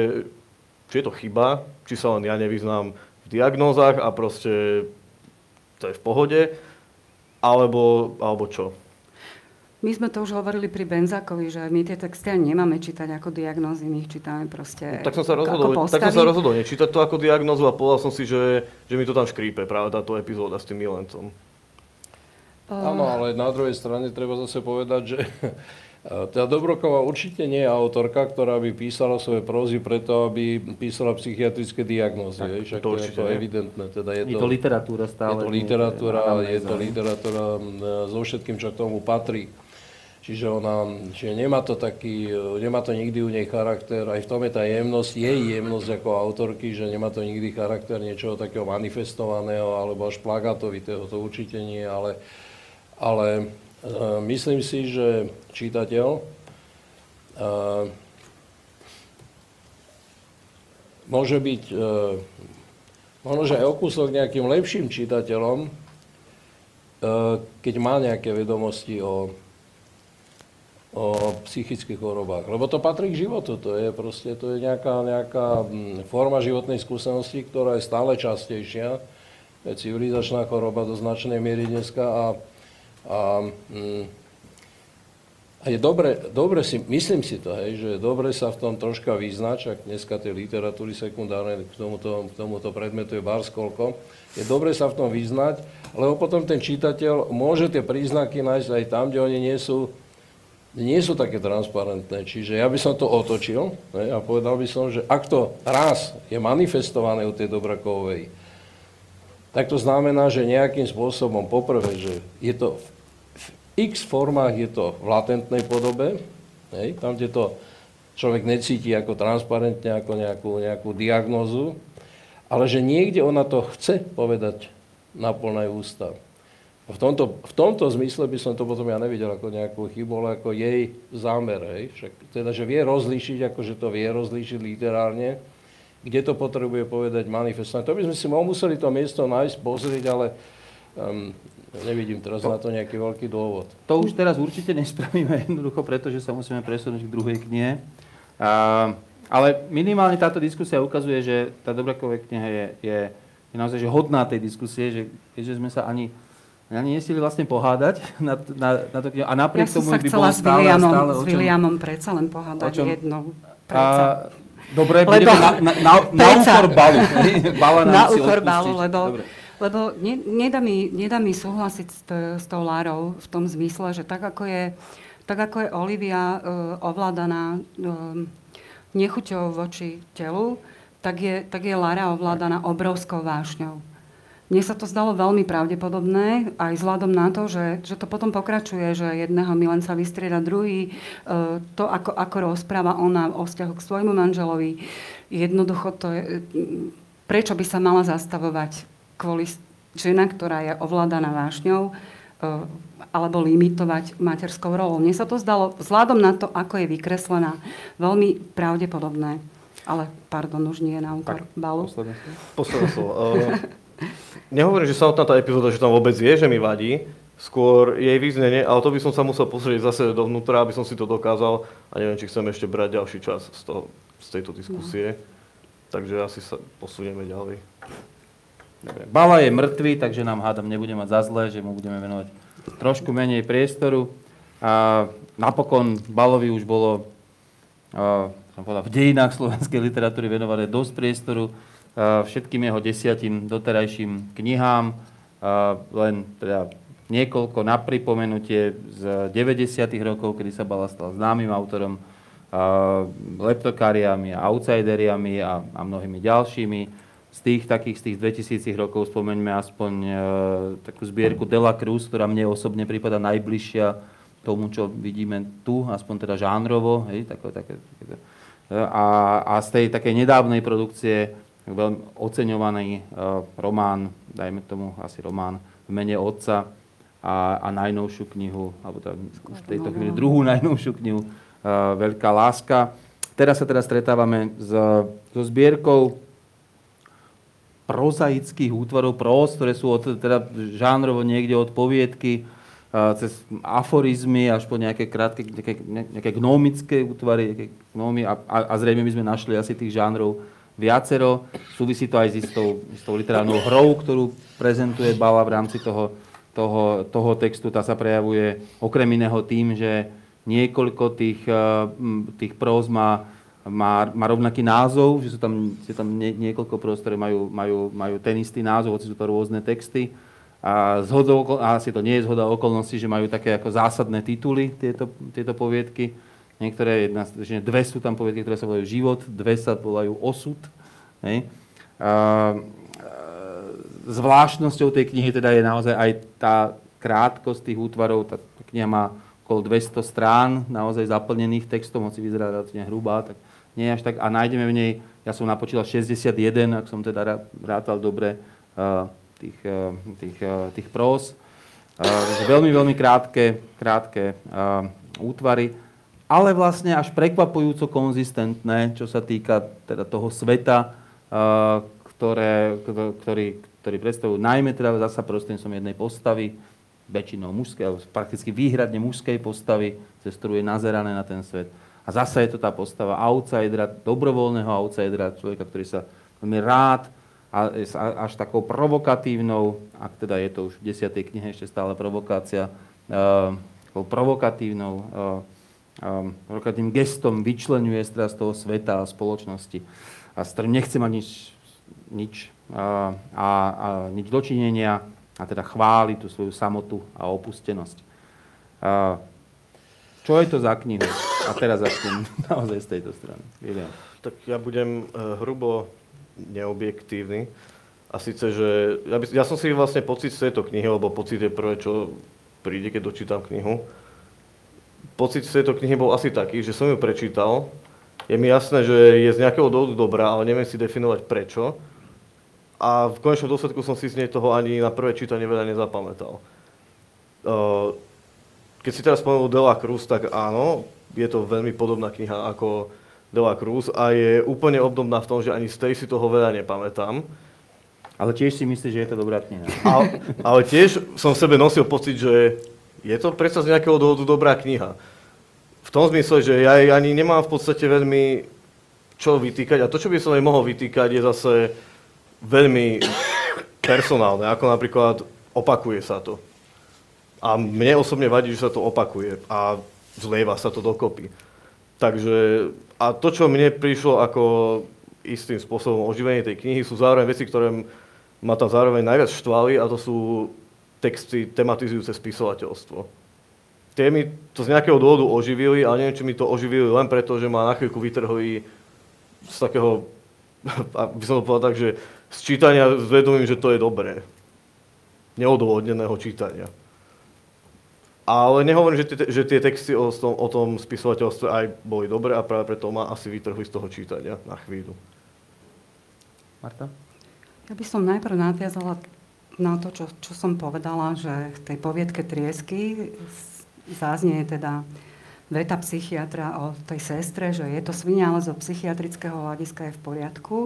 či je to chyba, či sa len ja nevyznám diagnózach a proste to je v pohode, alebo, alebo čo? My sme to už hovorili pri Benzakovi, že my tie texty ani nemáme čítať ako diagnózy, my ich čítame proste no, tak som sa rozhodol, tak som sa rozhodol nečítať to ako diagnózu a povedal som si, že, že mi to tam škrípe, práve táto epizóda s tým milencom. Áno, ale na druhej strane treba zase povedať, že tá Dobroková určite nie je autorka, ktorá by písala svoje prózy preto, aby písala psychiatrické diagnózy. Tak, Však to, je to evidentné. Teda je, je to, to literatúra stále. Je to literatúra, je, je to literatúra so všetkým, čo k tomu patrí. Čiže ona, čiže nemá to taký, nemá to nikdy u nej charakter, aj v tom je tá jemnosť, jej jemnosť ako autorky, že nemá to nikdy charakter niečoho takého manifestovaného alebo až plagátovitého, to určite nie, ale, ale Myslím si, že čítateľ môže byť e, možno, že aj o kúsok nejakým lepším čitateľom, keď má nejaké vedomosti o, o psychických chorobách. Lebo to patrí k životu, to je proste, to je nejaká, nejaká mm, forma životnej skúsenosti, ktorá je stále častejšia. Je civilizačná choroba do značnej miery dneska a, a mm, a je dobre, dobre si, myslím si to, hej, že dobre sa v tom troška vyznať, ak dneska tej literatúry sekundárnej k tomuto, k tomuto predmetu je barskoľko, je dobre sa v tom vyznať, lebo potom ten čitateľ môže tie príznaky nájsť aj tam, kde oni nie sú, nie sú také transparentné. Čiže ja by som to otočil hej, a povedal by som, že ak to raz je manifestované u tej Dobrakovej, tak to znamená, že nejakým spôsobom, poprvé, že je to x formách je to v latentnej podobe, hej, tam, kde to človek necíti ako transparentne, ako nejakú, nejakú diagnózu, ale že niekde ona to chce povedať na plné ústa. V tomto, v tomto zmysle by som to potom ja nevidel ako nejakú chybu, ale ako jej zámer. Hej. Však, teda, že vie rozlíšiť, akože to vie rozlíšiť literárne, kde to potrebuje povedať manifestovanie. To by sme si museli to miesto nájsť, pozrieť, ale um, Nevidím teraz to, na to nejaký veľký dôvod. To už teraz určite nespravíme jednoducho, pretože sa musíme presunúť k druhej knihe. A, ale minimálne táto diskusia ukazuje, že tá Dobraková kniha je, je, je naozaj že hodná tej diskusie, že keďže sme sa ani ani nestili vlastne pohádať na, na, na to knihu. A napriek ja tomu by bolo stále, stále s Williamom predsa len pohádať čom, jednou. A, dobre, lebo, na, na, na, na úkor balu. Na úkor balu, lebo dobre. Lebo ne, nedá, mi, nedá mi súhlasiť s, s tou Lárou v tom zmysle, že tak ako je, tak ako je Olivia uh, ovládaná uh, nechuťou voči telu, tak je, tak je Lara ovládaná obrovskou vášňou. Mne sa to zdalo veľmi pravdepodobné, aj vzhľadom na to, že, že to potom pokračuje, že jedného milenca vystrieda druhý, uh, to, ako, ako rozpráva ona o vzťahu k svojmu manželovi, jednoducho to je... Prečo by sa mala zastavovať kvôli žena, ktorá je ovládaná vášňou, eh, alebo limitovať materskou rolou. Mne sa to zdalo, vzhľadom na to, ako je vykreslená, veľmi pravdepodobné. Ale, pardon, už nie je na úkor balu. Posledné slovo. nehovorím, že samotná tá epizóda, že tam vôbec je, že mi vadí, skôr jej význenie, ale to by som sa musel pozrieť zase dovnútra, aby som si to dokázal a neviem, či chcem ešte brať ďalší čas z, toho, z tejto diskusie. No. Takže asi sa posunieme ďalej. Bala je mŕtvý, takže nám hádam nebude mať za zlé, že mu budeme venovať trošku menej priestoru. A napokon Balovi už bolo a, som povedal, v dejinách slovenskej literatúry venované dosť priestoru všetkým jeho desiatim doterajším knihám. A, len teda niekoľko na pripomenutie z 90. rokov, kedy sa Bala stal známym autorom, a, leptokáriami a outsideriami a, a mnohými ďalšími z tých takých z tých 2000 rokov spomeňme aspoň e, takú zbierku Dela Cruz, ktorá mne osobne prípada najbližšia tomu, čo vidíme tu, aspoň teda žánrovo. Hej, také, také, také, a, a z tej takej nedávnej produkcie veľmi oceňovaný e, román, dajme tomu asi román v mene otca a, a najnovšiu knihu, alebo teda už v tejto chvíli druhú najnovšiu knihu, e, Veľká láska. Teraz sa teda stretávame s, so zbierkou prozaických útvarov, prós, ktoré sú od, teda žánrovo niekde od poviedky, cez aforizmy až po nejaké krátke, nejaké, nejaké gnómické útvary nejaké gnómy a, a, a zrejme by sme našli asi tých žánrov viacero. Súvisí to aj s istou, istou literárnou hrou, ktorú prezentuje Bala v rámci toho, toho, toho textu. Tá sa prejavuje okrem iného tým, že niekoľko tých, tých próz má má, má rovnaký názov, že sú tam, sú tam nie, niekoľko prost, ktoré majú, majú, majú ten istý názov, hoci sú to rôzne texty. A, zhodou, asi to nie je zhoda okolností, že majú také ako zásadné tituly tieto, tieto poviedky. Niektoré, jedna, že dve sú tam poviedky, ktoré sa volajú život, dve sa volajú osud. Hej. A, zvláštnosťou tej knihy teda je naozaj aj tá krátkosť tých útvarov. Tá kniha má okolo 200 strán naozaj zaplnených textom, hoci vyzerá relatívne hrubá, tak nie až tak, a nájdeme v nej, ja som napočítal 61, ak som teda rátal dobre, tých, tých, tých prós. Veľmi, veľmi krátke, krátke útvary. Ale vlastne až prekvapujúco konzistentné, čo sa týka teda toho sveta, uh, ktoré, ktorý, ktorý predstavujú najmä teda zasa prostredníctvom jednej postavy, väčšinou mužskej, alebo prakticky výhradne mužskej postavy, cez ktorú je nazerané na ten svet. A zasa je to tá postava outsidera, dobrovoľného outsidera, človeka, ktorý sa veľmi rád a až takou provokatívnou, ak teda je to už v desiatej knihe ešte stále provokácia, uh, takou provokatívnou, uh, um, provokatívnym gestom vyčlenuje z toho sveta a spoločnosti a s nechce mať nič, nič, uh, a, a nič dočinenia a teda chváli tú svoju samotu a opustenosť. Uh, čo je to za knihu? A teraz začnem naozaj z tejto strany. William. Tak ja budem uh, hrubo neobjektívny. A síce, že ja, by, ja som si vlastne pocit z tejto knihy, lebo pocit je prvé, čo príde, keď dočítam knihu. Pocit z tejto knihy bol asi taký, že som ju prečítal. Je mi jasné, že je z nejakého dôvodu dobrá, ale neviem si definovať prečo. A v konečnom dôsledku som si z nej toho ani na prvé čítanie veľa nezapamätal. Keď si teraz spomenul Dela Cruz, tak áno, je to veľmi podobná kniha ako Dela Cruz a je úplne obdobná v tom, že ani z tej si toho veľa nepamätám. Ale tiež si myslíš, že je to dobrá kniha. Ale, ale tiež som v sebe nosil pocit, že je to predsa z nejakého dôvodu dobrá kniha. V tom zmysle, že ja ani nemám v podstate veľmi čo vytýkať. A to, čo by som aj mohol vytýkať, je zase veľmi personálne. Ako napríklad opakuje sa to. A mne osobne vadí, že sa to opakuje a zlieva sa to dokopy. Takže, a to, čo mne prišlo ako istým spôsobom oživenie tej knihy, sú zároveň veci, ktoré ma tam zároveň najviac štvali a to sú texty tematizujúce spisovateľstvo. Tie mi to z nejakého dôvodu oživili, ale neviem, či mi to oživili len preto, že ma na chvíľku vytrhli z takého, by som to povedal tak, že z čítania s vedomím, že to je dobré. Neodôvodneného čítania. Ale nehovorím, že tie, že tie texty o tom, o tom spisovateľstve aj boli dobré a práve preto ma asi vytrhli z toho čítania na chvíľu. Marta? Ja by som najprv nadviazala na to, čo, čo som povedala, že v tej poviedke Triesky záznie teda veta psychiatra o tej sestre, že je to svinia, ale zo psychiatrického hľadiska je v poriadku.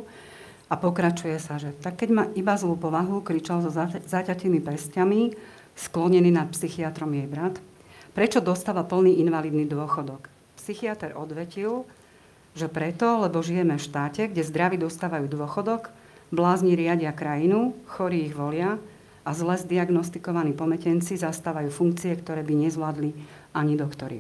A pokračuje sa, že tak keď ma iba zlú povahu kričal so zaťatými pestiami, sklonený nad psychiatrom jej brat, prečo dostáva plný invalidný dôchodok. Psychiatr odvetil, že preto, lebo žijeme v štáte, kde zdraví dostávajú dôchodok, blázni riadia krajinu, chorí ich volia a zle zdiagnostikovaní pometenci zastávajú funkcie, ktoré by nezvládli ani doktori.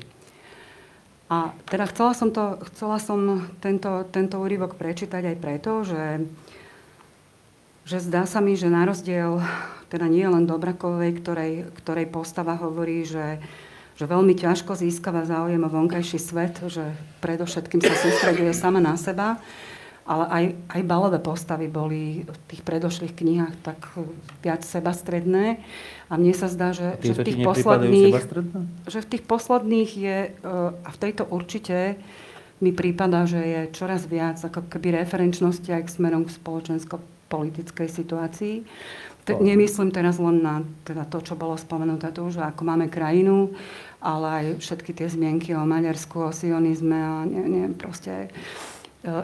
A teda chcela som, to, chcela som tento, tento úryvok prečítať aj preto, že, že zdá sa mi, že na rozdiel teda nie len Dobrakovej, ktorej, ktorej postava hovorí, že, že veľmi ťažko získava záujem o vonkajší svet, že predovšetkým sa sústreduje sama na seba, ale aj, aj balové postavy boli v tých predošlých knihách tak viac sebastredné. A mne sa zdá, že, že v tých posledných... Že v tých posledných je, a v tejto určite mi prípada, že je čoraz viac ako keby referenčnosti aj k smerom k spoločensko-politickej situácii. Te, nemyslím teraz len na teda to, čo bolo spomenuté tu, že ako máme krajinu, ale aj všetky tie zmienky o Maďarsku, o sionizme a ne, neviem, proste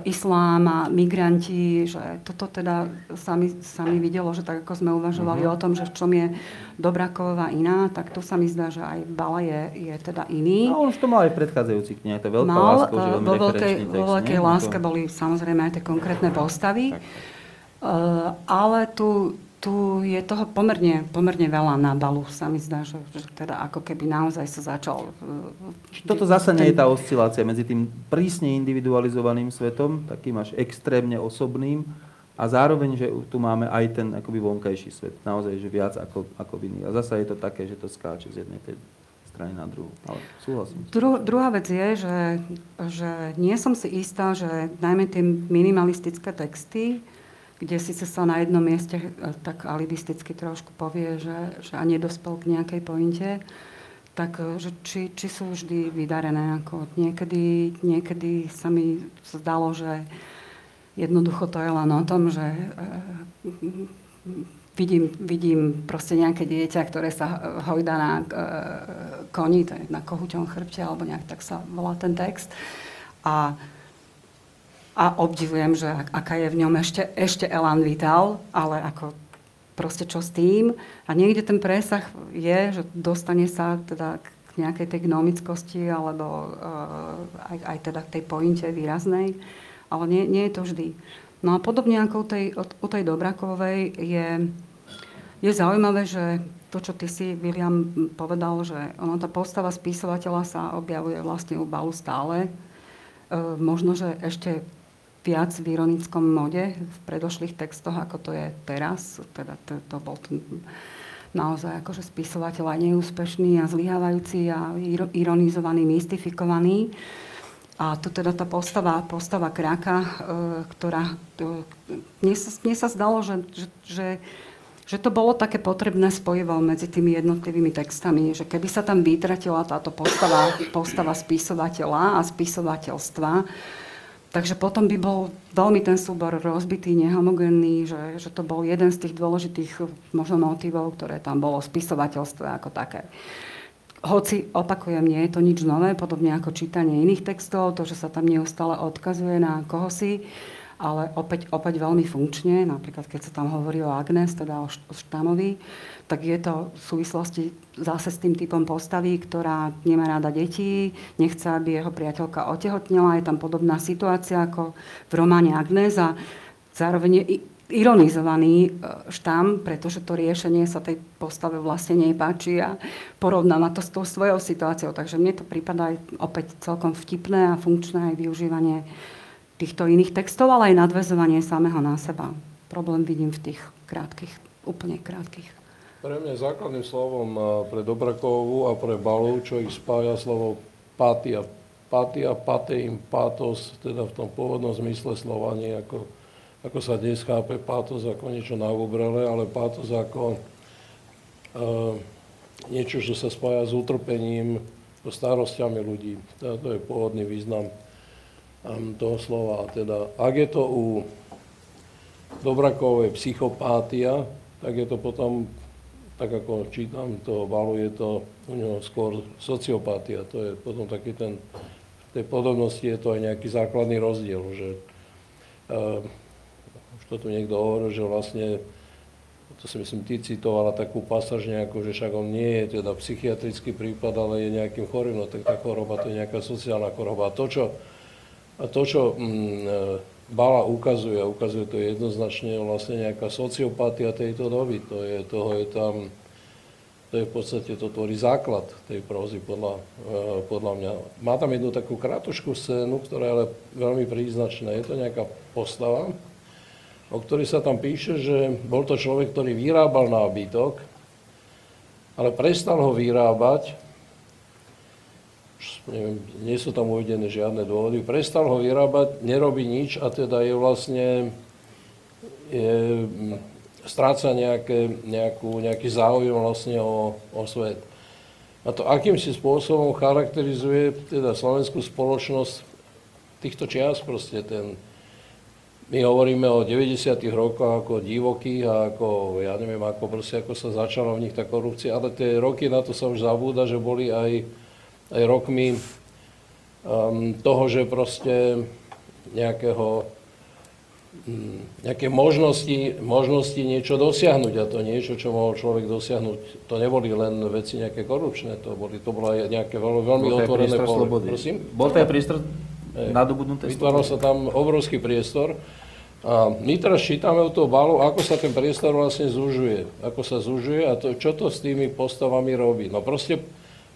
islám a migranti, že toto teda sa mi, sa mi videlo, že tak ako sme uvažovali uh-huh. o tom, že v čom je Dobraková iná, tak tu sa mi zdá, že aj Bala je, je teda iný. No už to mal aj v predchádzajúcich knihách, to je veľká mal, láska, že veľmi vo veľkej, text, vo veľkej láske boli samozrejme aj tie konkrétne postavy. Uh, ale tu tu je toho pomerne, pomerne veľa na balu, sa mi zdá, že, že teda ako keby naozaj sa začal... Čiže toto zase nie je tá oscilácia medzi tým prísne individualizovaným svetom, takým až extrémne osobným, a zároveň, že tu máme aj ten akoby vonkajší svet. Naozaj, že viac ako, ako iný. A zase je to také, že to skáče z jednej tej strany na druhú. Ale súhlasím. Dru, druhá vec je, že, že nie som si istá, že najmä tie minimalistické texty, kde síce sa na jednom mieste e, tak alibisticky trošku povie, že, že a nedospel k nejakej pointe, tak e, že či, či sú vždy vydarené. Ako niekedy, niekedy sa mi zdalo, že jednoducho to je len o tom, že e, vidím, vidím proste nejaké dieťa, ktoré sa hojda na koni, to je na kohuťom chrbte, alebo nejak tak sa volá ten text. A, a obdivujem, že aká je v ňom ešte, ešte Elan Vital, ale ako proste čo s tým. A niekde ten presah je, že dostane sa teda k nejakej tej gnomickosti alebo uh, aj, aj teda k tej pointe výraznej, ale nie, nie je to vždy. No a podobne ako u tej, u tej Dobrakovej je, je zaujímavé, že to, čo ty si, William, povedal, že ono, tá postava spisovateľa sa objavuje vlastne u Balu stále. E, možno, že ešte viac v ironickom mode v predošlých textoch, ako to je teraz. Teda to, to bol ten naozaj akože spisovateľ aj neúspešný a zlyhávajúci a ironizovaný, mystifikovaný. A tu teda tá postava, postava Kraka, e, ktorá... E, mne, sa, mne sa zdalo, že, že, že že to bolo také potrebné spojivo medzi tými jednotlivými textami, že keby sa tam vytratila táto postava, postava spisovateľa a spisovateľstva, takže potom by bol veľmi ten súbor rozbitý, nehomogénny, že, že to bol jeden z tých dôležitých možno motivov, ktoré tam bolo spisovateľstvo ako také. Hoci, opakujem, nie je to nič nové, podobne ako čítanie iných textov, to, že sa tam neustále odkazuje na kohosi, ale opäť, opäť veľmi funkčne, napríklad keď sa tam hovorí o Agnes, teda o Štamovi, tak je to v súvislosti zase s tým typom postavy, ktorá nemá rada detí, nechce, aby jeho priateľka otehotnila, je tam podobná situácia ako v románe Agnes a zároveň je ironizovaný e, štam, pretože to riešenie sa tej postave vlastne nepáči a porovnáva to s tou svojou situáciou. Takže mne to prípada aj opäť celkom vtipné a funkčné aj využívanie týchto iných textov, ale aj nadvezovanie samého na seba. Problém vidím v tých krátkých, úplne krátkých. Pre mňa základným slovom pre Dobrakovu a pre Balu, čo ich spája slovo patia. Patia, pateim, patos, teda v tom pôvodnom zmysle slova, nie ako, ako sa dnes chápe patos ako niečo na obrele, ale patos ako uh, niečo, čo sa spája s utrpením, starostiami ľudí. To, to je pôvodný význam toho slova. Teda, ak je to u Dobrakovej psychopátia, tak je to potom, tak ako čítam toho balu, je to u neho skôr sociopátia. To je potom taký ten, v tej podobnosti je to aj nejaký základný rozdiel, že uh, už to tu niekto hovoril, že vlastne to si myslím, ty citovala takú pasáž nejakú, že však on nie je teda psychiatrický prípad, ale je nejakým chorým, no tak tá choroba to je nejaká sociálna choroba. A to, čo a to, čo mm, e, Bala ukazuje, ukazuje to jednoznačne vlastne nejaká sociopatia tejto doby. To je, toho je tam, to je v podstate, to tvorí základ tej prózy podľa, e, podľa mňa. Má tam jednu takú krátku scénu, ktorá je ale veľmi príznačná. Je to nejaká postava, o ktorej sa tam píše, že bol to človek, ktorý vyrábal nábytok, ale prestal ho vyrábať, neviem, nie sú tam uvedené žiadne dôvody, prestal ho vyrábať, nerobí nič a teda je vlastne, je, stráca nejaké, nejakú, nejaký záujem vlastne o, o svet. A to akýmsi spôsobom charakterizuje teda slovenskú spoločnosť týchto čias, proste ten, my hovoríme o 90. rokoch ako divokých a ako, ja neviem, ako proste, ako sa začala v nich tá korupcia, ale tie roky na to sa už zabúda, že boli aj rokmi um, toho, že proste nejakého, um, nejaké možnosti, možnosti niečo dosiahnuť a to niečo, čo mohol človek dosiahnuť, to neboli len veci nejaké korupčné, to, boli, to bolo nejaké veľmi, veľmi otvorené pole. Prosím? Bol to aj priestor nadobudnuté Vytváral sa tam obrovský priestor. A my teraz čítame o toho balu, ako sa ten priestor vlastne zužuje. Ako sa zužuje a to, čo to s tými postavami robí. No proste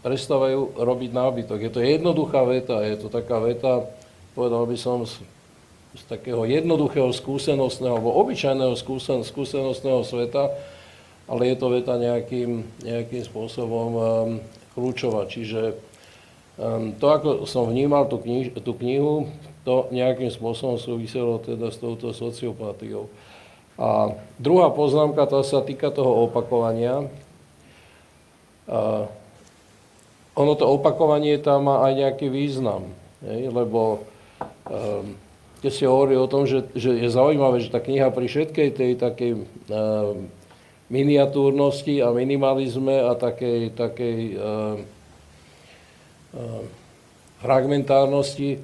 prestávajú robiť nábytok. Je to jednoduchá veta, je to taká veta, povedal by som, z, z takého jednoduchého skúsenostného, alebo obyčajného skúsen, skúsenostného sveta, ale je to veta nejakým, nejakým spôsobom um, kľúčová. Čiže um, to, ako som vnímal tú, kniž, tú knihu, to nejakým spôsobom súviselo teda s touto sociopatiou. A druhá poznámka, tá sa týka toho opakovania. A ono to opakovanie tam má aj nejaký význam, hej, lebo um, keď si hovorí o tom, že, že je zaujímavé, že tá kniha pri všetkej tej takej um, miniatúrnosti a minimalizme a takej, takej uh, uh, fragmentárnosti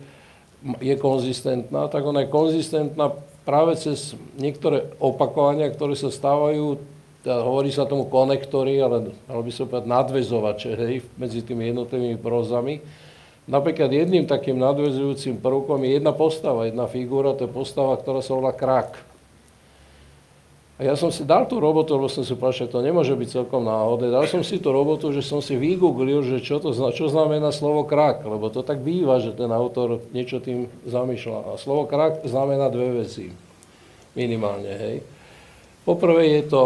je konzistentná, tak ona je konzistentná práve cez niektoré opakovania, ktoré sa stávajú, hovorí sa tomu konektory, ale malo by sa povedať nadvezovače, hej, medzi tými jednotlivými prózami. Napríklad jedným takým nadvezujúcim prvkom je jedna postava, jedna figúra, to je postava, ktorá sa volá krak. A ja som si dal tú robotu, lebo som si povedal, že to nemôže byť celkom náhodné. Dal som si tú robotu, že som si vygooglil, že čo, to, čo znamená slovo krak, lebo to tak býva, že ten autor niečo tým zamýšľa. A slovo krak znamená dve veci, minimálne, hej. Poprvé je to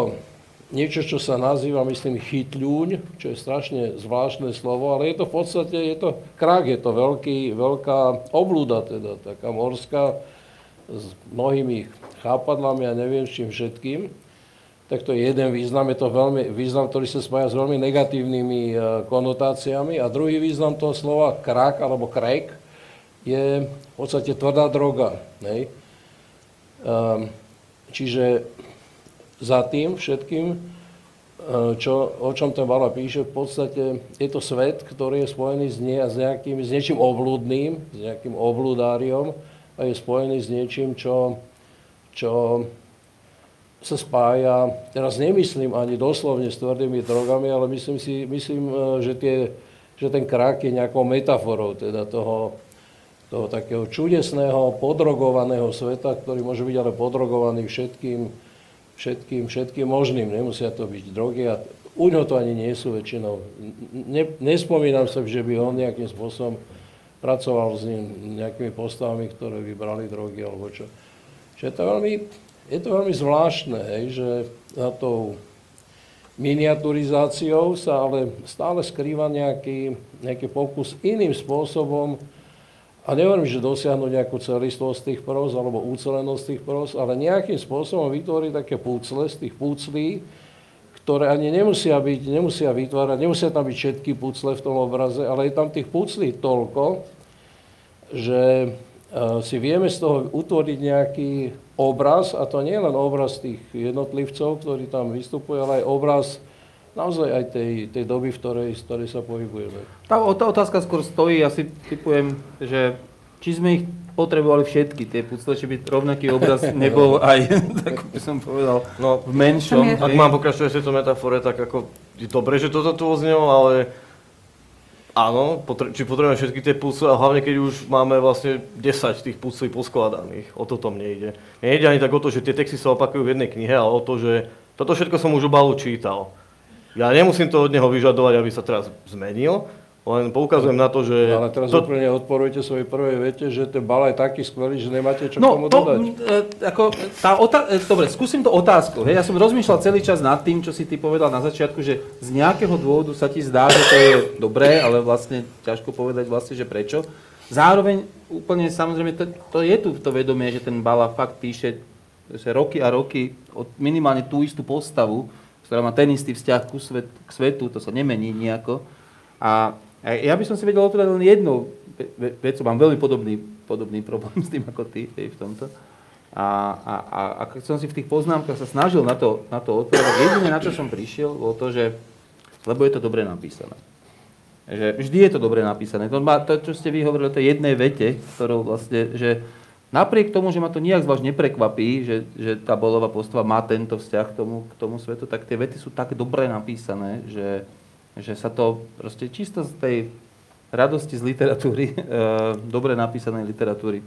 niečo, čo sa nazýva, myslím, chytľúň, čo je strašne zvláštne slovo, ale je to v podstate, je to krak, je to veľký, veľká oblúda, teda taká morská, s mnohými chápadlami a neviem čím všetkým, tak to je jeden význam, je to veľmi, význam, ktorý sa spája s veľmi negatívnymi e, konotáciami. A druhý význam toho slova krak alebo krek je v podstate tvrdá droga. Nej? Ehm, čiže za tým všetkým, e, čo, o čom ten Bala píše, v podstate je to svet, ktorý je spojený s, nie, s, nejakým, s niečím oblúdným, s nejakým oblúdáriom a je spojený s niečím, čo čo sa spája, teraz nemyslím ani doslovne s tvrdými drogami, ale myslím si, myslím, e, že, tie, že ten krak je nejakou metaforou teda toho, toho takého čudesného, podrogovaného sveta, ktorý môže byť ale podrogovaný všetkým, všetkým, všetkým možným. Nemusia to byť drogy a u ňoho to ani nie sú väčšinou. Ne, nespomínam sa, že by on nejakým spôsobom pracoval s ním, nejakými postavami, ktoré vybrali drogy alebo čo. Čiže je to veľmi, je to veľmi zvláštne, hej, že za tou miniaturizáciou sa ale stále skrýva nejaký, nejaký pokus iným spôsobom, a nehovorím, že dosiahnuť nejakú celistvosť tých pros alebo ucelenosť tých pros, ale nejakým spôsobom vytvoriť také púcle z tých púclí, ktoré ani nemusia byť, nemusia vytvárať, nemusia tam byť všetky púcle v tom obraze, ale je tam tých púclí toľko, že Eh, si vieme z toho utvoriť nejaký obraz, a to nie len obraz tých jednotlivcov, ktorí tam vystupujú, ale aj obraz naozaj aj tej, tej doby, v ktorej, v ktorej sa pohybujeme. Tá, tá otázka skôr stojí, ja si typujem, že či sme ich potrebovali všetky tie pucle, či by rovnaký obraz nebol aj, tak by som povedal, no, v menšom. Ak mám pokračovať v tejto metafore, tak ako je dobre, že toto tu oznelo, ale Áno, potre- či potrebujeme všetky tie pucle a hlavne keď už máme vlastne 10 tých puclí poskladaných. O to mne ide. Nejde ani tak o to, že tie texty sa opakujú v jednej knihe, ale o to, že toto všetko som už u Balu čítal. Ja nemusím to od neho vyžadovať, aby sa teraz zmenil, len poukazujem na to, že... Ale teraz to... úplne odporujete svojej prvej vete, že ten bal je taký skvelý, že nemáte čo no, komu to, dodať. E, ako, tá otá- e, dobre, skúsim to otázku. Hej. Ja som rozmýšľal celý čas nad tým, čo si ty povedal na začiatku, že z nejakého dôvodu sa ti zdá, že to je dobré, ale vlastne ťažko povedať vlastne, že prečo. Zároveň úplne samozrejme, to, to je tu to vedomie, že ten Bala fakt píše že roky a roky od minimálne tú istú postavu, ktorá má ten istý vzťah ku svet, k svetu, to sa nemení nejako. A ja by som si vedel odpovedať len jednu vec, mám veľmi podobný, podobný problém s tým ako ty v tomto. A, a, a, a keď som si v tých poznámkach sa snažil na to, na to odpovedať, jediné, na čo som prišiel, bolo to, že lebo je to dobre napísané. Že vždy je to dobre napísané. To, to čo ste vy hovorili o tej jednej vete, ktorou vlastne, že napriek tomu, že ma to nijak zvlášť neprekvapí, že, že tá bolová postava má tento vzťah k tomu, k tomu svetu, tak tie vety sú tak dobre napísané, že, že sa to proste čisto z tej radosti z literatúry, e, dobre napísanej literatúry, e,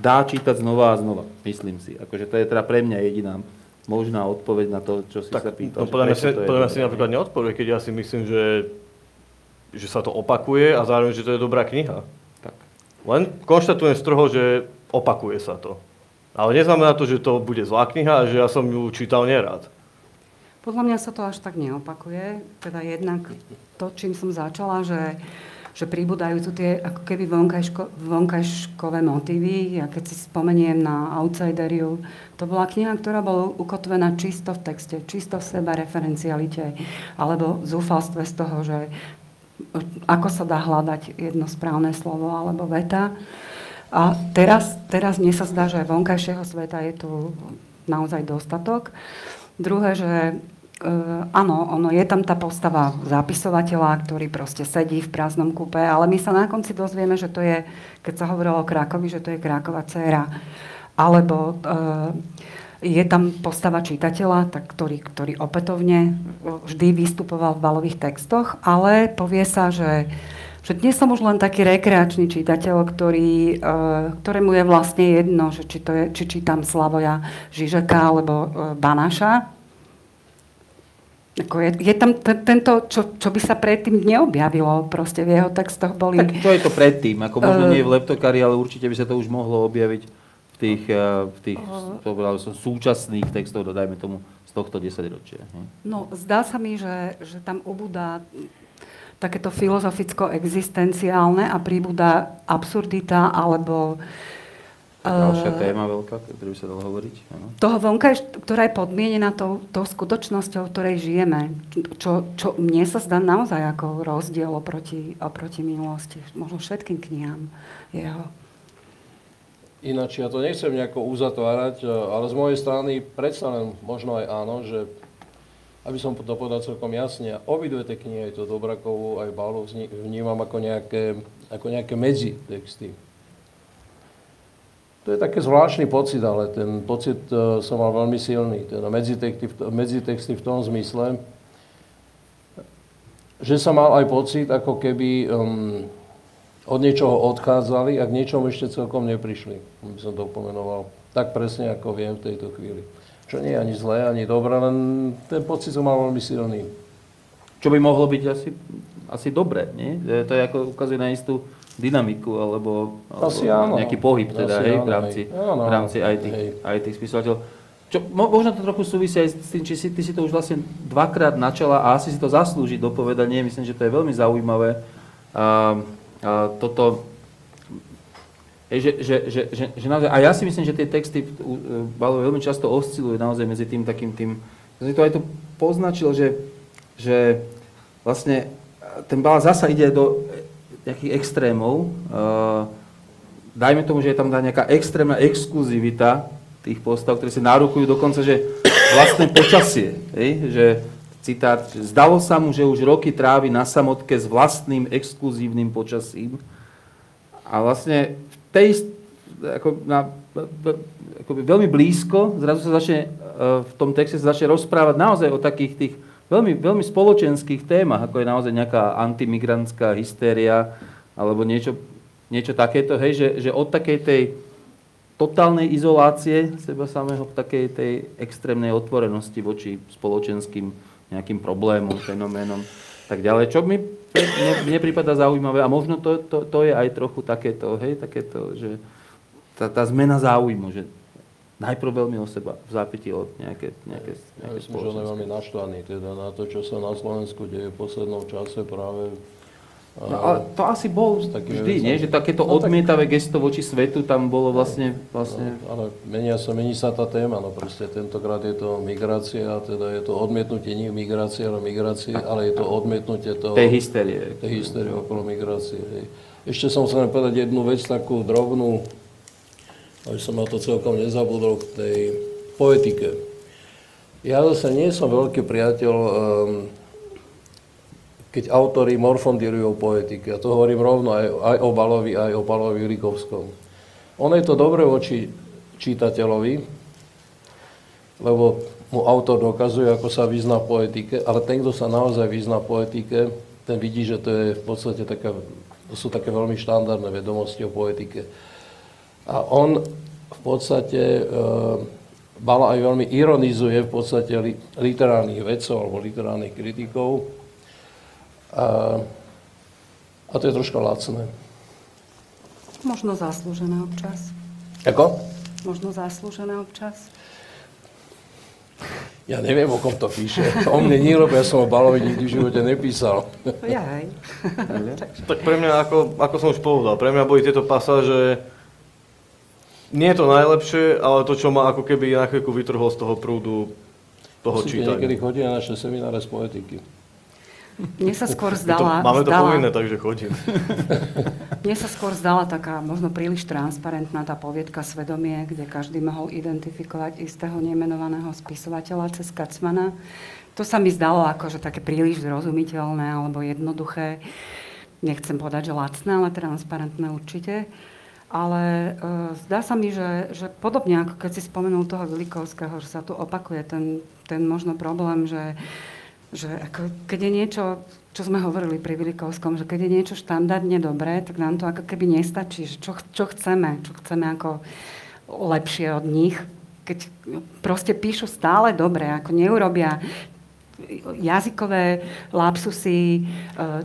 dá čítať znova a znova, myslím si. Akože to je teda pre mňa jediná možná odpoveď na to, čo si tak, sa pýtal. No, podľa mňa si, podľa si napríklad neodpovie, keď ja si myslím, že, že sa to opakuje a zároveň, že to je dobrá kniha. Tak. Len konštatujem z toho, že opakuje sa to. Ale neznamená to, že to bude zlá kniha a že ja som ju čítal nerád. Podľa mňa sa to až tak neopakuje. Teda jednak to, čím som začala, že, že pribúdajú tu tie ako keby vonkajško, vonkajškové motívy. Ja keď si spomeniem na Outsideriu, to bola kniha, ktorá bola ukotvená čisto v texte, čisto v seba referencialite, alebo zúfalstve z toho, že ako sa dá hľadať jedno správne slovo alebo veta. A teraz, teraz mne sa zdá, že vonkajšieho sveta je tu naozaj dostatok. Druhé, že Uh, áno, ono je tam tá postava zapisovateľa, ktorý proste sedí v prázdnom kúpe, ale my sa na konci dozvieme, že to je, keď sa hovorilo o Krákovi, že to je Krákova dcéra. Alebo uh, je tam postava čitateľa, tak, ktorý, ktorý opätovne vždy vystupoval v balových textoch, ale povie sa, že že dnes som už len taký rekreačný čitateľ, ktorý, uh, ktorému je vlastne jedno, že či, to je, či čítam Slavoja Žižeka alebo Banáša, ako je, je tam t- tento, čo, čo by sa predtým neobjavilo, proste v jeho textoch boli... Tak to je to predtým, ako možno uh, nie v leptokári, ale určite by sa to už mohlo objaviť v tých, uh, v tých uh, som, súčasných textoch, dodajme tomu, z tohto desaťročia. No, zdá sa mi, že, že tam ubúda takéto filozoficko-existenciálne a príbuda absurdita alebo uh, Ďalšia uh, téma veľká, ktorú by sa dalo hovoriť. Ano. Toho vonka, ktorá je podmienená tou, tou skutočnosťou, v ktorej žijeme. Čo, čo mne sa zdá naozaj ako rozdiel oproti, oproti minulosti. Možno všetkým knihám jeho. Ináč ja to nechcem nejako uzatvárať, ale z mojej strany predsa len možno aj áno, že aby som to povedal celkom jasne, obidve tie knihy, aj to Dobrakovú, aj Balu, vnímam ako nejaké, ako nejaké medzi texty to je taký zvláštny pocit, ale ten pocit uh, som mal veľmi silný. Teda medzitexty v tom zmysle, že som mal aj pocit, ako keby um, od niečoho odchádzali a k niečomu ešte celkom neprišli. By som to pomenoval tak presne, ako viem v tejto chvíli. Čo nie je ani zlé, ani dobré, len ten pocit som mal veľmi silný. Čo by mohlo byť asi, asi dobré, nie? To je ako ukazuje na istú dynamiku alebo, alebo nejaký pohyb teda, hej, v rámci, áno, v rámci tých, aj tých spisovateľov. Čo, možno to trochu súvisí aj s tým, či si, ty si to už vlastne dvakrát načala a asi si to zaslúži dopovedanie. Myslím, že to je veľmi zaujímavé. A, a toto, že, že, že, že, že naozaj, a ja si myslím, že tie texty Balo veľmi často oscilujú naozaj medzi tým takým tým, ja si to aj tu poznačil, že, že vlastne ten Bala zasa ide do nejakých extrémov. Uh, dajme tomu, že je tam nejaká extrémna exkluzivita tých postav, ktoré si nárukujú dokonca, že vlastné počasie. Hej? Že citát, že zdalo sa mu, že už roky trávi na samotke s vlastným exkluzívnym počasím. A vlastne v tej, ako na, ako veľmi blízko, zrazu sa začne, uh, v tom texte sa začne rozprávať naozaj o takých tých veľmi, veľmi spoločenských témach, ako je naozaj nejaká antimigrantská hystéria alebo niečo, niečo takéto, hej, že, že od takej tej totálnej izolácie seba samého k takej tej extrémnej otvorenosti voči spoločenským nejakým problémom, fenoménom tak ďalej. Čo mi mne, zaujímavé a možno to, to, to je aj trochu takéto, hej, takéto, že tá, tá zmena záujmu, že najprv veľmi o seba, v zápiti o nejaké, nejaké, nejaké Ja myslím, že on je veľmi naštvaný teda na to, čo sa na Slovensku deje v poslednom čase práve No, ale to asi bol vždy, nie? Že takéto no, odmietavé tak... gesto voči svetu tam bolo vlastne... vlastne... No, ale menia sa, mení sa tá téma, no proste tentokrát je to migrácia, teda je to odmietnutie nie migrácie, ale migrácie, ale je to odmietnutie toho... Tej hysterie. Tej hysterie okolo migrácie, hej. Ešte som chcel povedať jednu vec, takú drobnú, aby som na to celkom nezabudol k tej poetike. Ja zase nie som veľký priateľ, um, keď autory o poetike. A to hovorím rovno aj, aj o Balovi, aj o Palovi Rikovskom. Ono je to dobré voči čítateľovi, lebo mu autor dokazuje, ako sa vyzná v poetike, ale ten, kto sa naozaj vyzná v poetike, ten vidí, že to je v podstate taká, to sú také veľmi štandardné vedomosti o poetike. A on v podstate e, Bala aj veľmi ironizuje v podstate literárnych vedcov alebo literárnych kritikov. A, a to je troška lacné. Možno zaslúžené občas. Ako? Možno zaslúžené občas. Ja neviem, o kom to píše. O mne nie, lebo ja som o Balovi nikdy v živote nepísal. Ja aj. tak pre mňa, ako, ako som už povedal, pre mňa boli tieto pasáže nie je to najlepšie, ale to, čo ma ako keby na chvíľku vytrhol z toho prúdu toho Musíte čítania. niekedy chodí na naše semináre z poetiky. Mne sa skôr To, zdala... máme to zdala, povinné, takže chodím. Mne sa skôr zdala taká možno príliš transparentná tá poviedka Svedomie, kde každý mohol identifikovať istého nemenovaného spisovateľa cez Kacmana. To sa mi zdalo ako, že také príliš zrozumiteľné alebo jednoduché. Nechcem povedať, že lacné, ale transparentné určite. Ale e, zdá sa mi, že, že podobne ako keď si spomenul toho Vilikovského, že sa tu opakuje ten, ten možno problém, že, že ako, keď je niečo, čo sme hovorili pri Vilikovskom, že keď je niečo štandardne dobré, tak nám to ako keby nestačí. Že čo, čo chceme? Čo chceme ako lepšie od nich? Keď proste píšu stále dobre, ako neurobia jazykové lapsusy, e,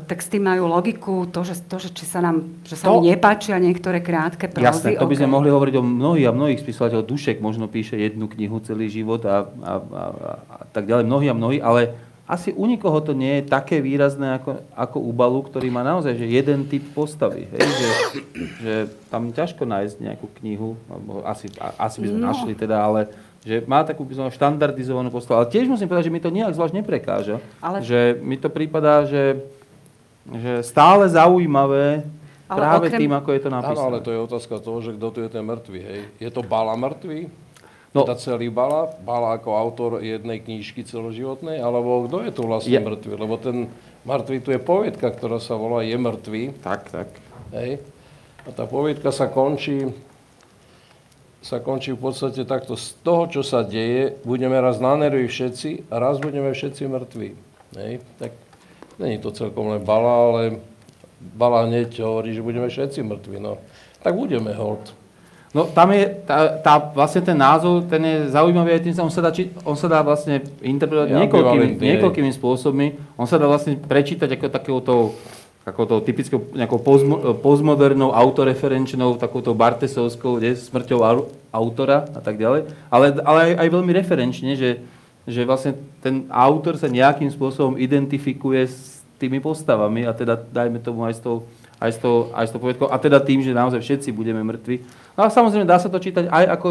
texty majú logiku, to, že, to, že či sa nám, že sa To- nepáčia niektoré krátke prózy. Jasné, to by sme okej. mohli hovoriť o mnohých a mnohých spisovateľov. Dušek možno píše jednu knihu celý život a, a, a, a, tak ďalej, mnohí a mnohí, ale asi u nikoho to nie je také výrazné ako, ako u Balu, ktorý má naozaj že jeden typ postavy. Hej? Že, že tam ťažko nájsť nejakú knihu, alebo asi, asi by sme No. našli teda, ale že má takú by som štandardizovanú postavu. Ale tiež musím povedať, že mi to nejak zvlášť neprekáža. Ale- Že mi to prípadá, že, že stále zaujímavé Ale práve okrem- tým, ako je to napísané. Áno, ale to je otázka toho, že kto tu je ten mŕtvy, hej. Je to Bala mŕtvy? No. Teda celý Bala? Bala ako autor jednej knížky celoživotnej? Alebo kto je tu vlastne Je- mŕtvy? Lebo ten mŕtvy tu je poviedka, ktorá sa volá Je mŕtvy. Tak, tak. Hej. A tá poviedka sa končí, sa končí v podstate takto. Z toho, čo sa deje, budeme raz na nervy všetci a raz budeme všetci mŕtvi. Hej. Tak není to celkom len bala, ale bala hneď hovorí, že budeme všetci mŕtvi. No. Tak budeme hold. No tam je, tá, tá, vlastne ten názov, ten je zaujímavý aj tým, že on sa dá, či, on sa dá vlastne interpretovať niekoľkými, niekoľkými spôsobmi. On sa dá vlastne prečítať ako takouto takouto typickou nejakou postmodernou, autoreferenčnou, takouto Bartesovskou, kde, smrťou au- autora a tak ďalej. Ale, ale aj, aj veľmi referenčne, že, že vlastne ten autor sa nejakým spôsobom identifikuje s tými postavami a teda dajme tomu aj s tou, aj s tou, aj s tou poviedkou, a teda tým, že naozaj všetci budeme mŕtvi. No a samozrejme dá sa to čítať aj ako,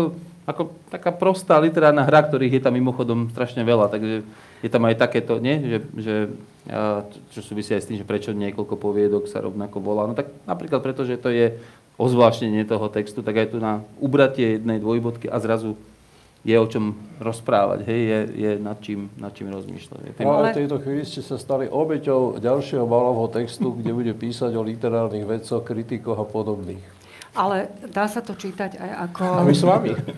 ako taká prostá literárna hra, ktorých je tam mimochodom strašne veľa, takže je tam aj takéto, nie? Že, že, čo súvisí aj s tým, že prečo niekoľko poviedok sa rovnako volá. No tak napríklad preto, že to je ozvláštnenie toho textu, tak aj tu na ubratie jednej dvojbodky a zrazu je o čom rozprávať, hej, je, je nad, čím, nad čím rozmýšľať. Je tým- Ale Ale- v tejto chvíli ste sa stali obeťou ďalšieho balovho textu, kde bude písať o literárnych vedcoch, kritikoch a podobných. Ale dá sa to čítať aj ako...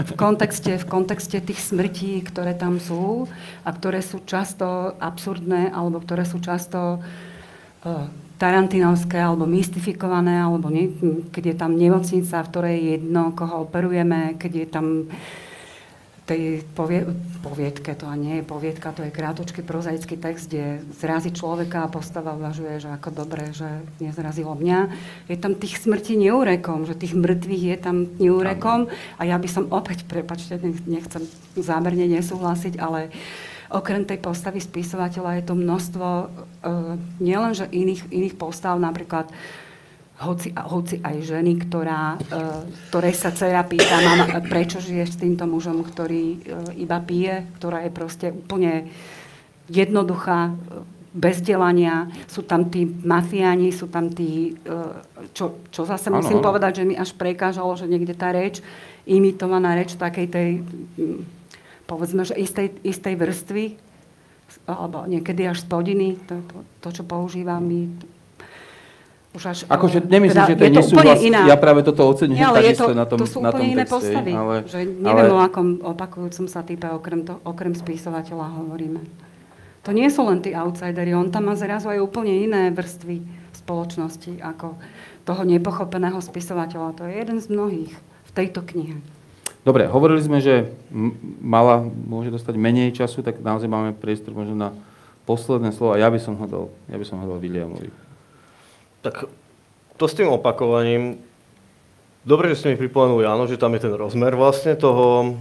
V kontexte, v kontexte tých smrtí, ktoré tam sú a ktoré sú často absurdné alebo ktoré sú často uh, tarantinovské alebo mystifikované, alebo nie, keď je tam nemocnica, v ktorej je jedno, koho operujeme, keď je tam tej povie, poviedke, to a nie je poviedka, to je krátočký prozaický text, kde zrazí človeka a postava uvažuje, že ako dobre, že nezrazilo mňa. Je tam tých smrti neúrekom, že tých mŕtvych je tam neúrekom a ja by som opäť, prepačte, nech- nechcem zámerne nesúhlasiť, ale okrem tej postavy spisovateľa je to množstvo uh, nielenže iných, iných postav, napríklad hoci, hoci aj ženy, ktorá, e, ktorej sa dcera pýta, mama, prečo žiješ s týmto mužom, ktorý e, iba pije, ktorá je proste úplne jednoduchá, e, bez delania, sú tam tí mafiáni, sú tam tí, čo, čo zase Áno, musím áno. povedať, že mi až prekážalo, že niekde tá reč, imitovaná reč takej tej, mm, povedzme, že istej, istej vrstvy, alebo niekedy až spodiny, to, to, to čo používam my, už až, Akože e, nemyslím, že to je nesúhlas. iná. Ja práve toto ale je takisto to, na tom, to sú na tom iné texte. postavy. Ale, že neviem, ale, o akom opakujúcom sa type okrem, to, okrem spisovateľa hovoríme. To nie sú len tí outsideri, on tam má zrazu aj úplne iné vrstvy spoločnosti ako toho nepochopeného spisovateľa. To je jeden z mnohých v tejto knihe. Dobre, hovorili sme, že mala môže dostať menej času, tak naozaj máme priestor možno na posledné slovo. A ja by som ho dal, ja by som ho dal Williamovi. Tak to s tým opakovaním, dobre, že ste mi pripomenuli, áno, že tam je ten rozmer vlastne toho,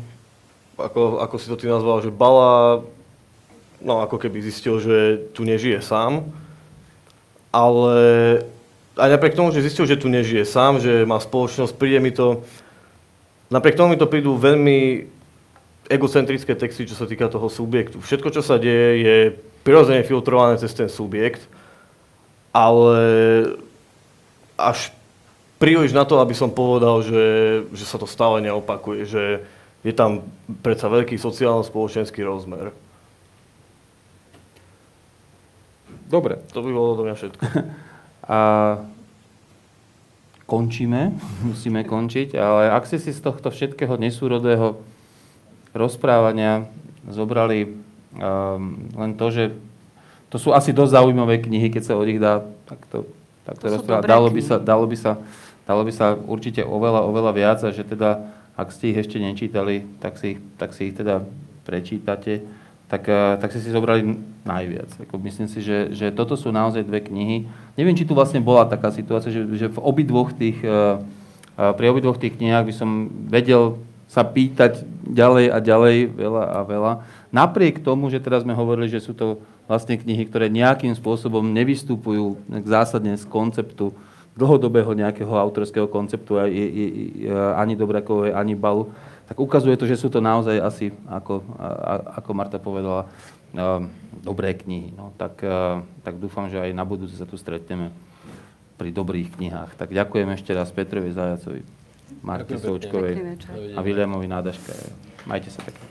ako, ako si to ty nazval, že Bala, no ako keby zistil, že tu nežije sám, ale aj napriek tomu, že zistil, že tu nežije sám, že má spoločnosť, príde mi to, napriek tomu mi to prídu veľmi egocentrické texty, čo sa týka toho subjektu. Všetko, čo sa deje, je prirodzene filtrované cez ten subjekt ale až príliš na to, aby som povedal, že, že sa to stále neopakuje, že je tam predsa veľký sociálno-spoločenský rozmer. Dobre. To by bolo do mňa všetko. A končíme, musíme končiť, ale ak ste si z tohto všetkého nesúrodého rozprávania zobrali um, len to, že to sú asi dosť zaujímavé knihy, keď sa o nich dá takto, takto rozprávať. Dalo by, sa, dalo, by sa, dalo by sa určite oveľa, oveľa viac a že teda, ak ste ich ešte nečítali, tak si, tak si ich teda prečítate, tak, eh, tak si si zobrali najviac. Ako myslím si, že, že toto sú naozaj dve knihy. Neviem, či tu vlastne bola taká situácia, že, že v obidvoch tých, eh, eh, pri obidvoch tých knihách by som vedel sa pýtať ďalej a ďalej, veľa a veľa. Napriek tomu, že teraz sme hovorili, že sú to vlastne knihy, ktoré nejakým spôsobom nevystupujú nejak zásadne z konceptu dlhodobého nejakého autorského konceptu ani Dobrakovej, ani Balu, tak ukazuje to, že sú to naozaj asi, ako, ako Marta povedala, um, dobré knihy. No, tak, uh, tak dúfam, že aj na budúce sa tu stretneme pri dobrých knihách. Tak ďakujem ešte raz Petrovi Zajacovi, pekne. Součkovej a Viliamovi Nádaške. Majte sa pekne.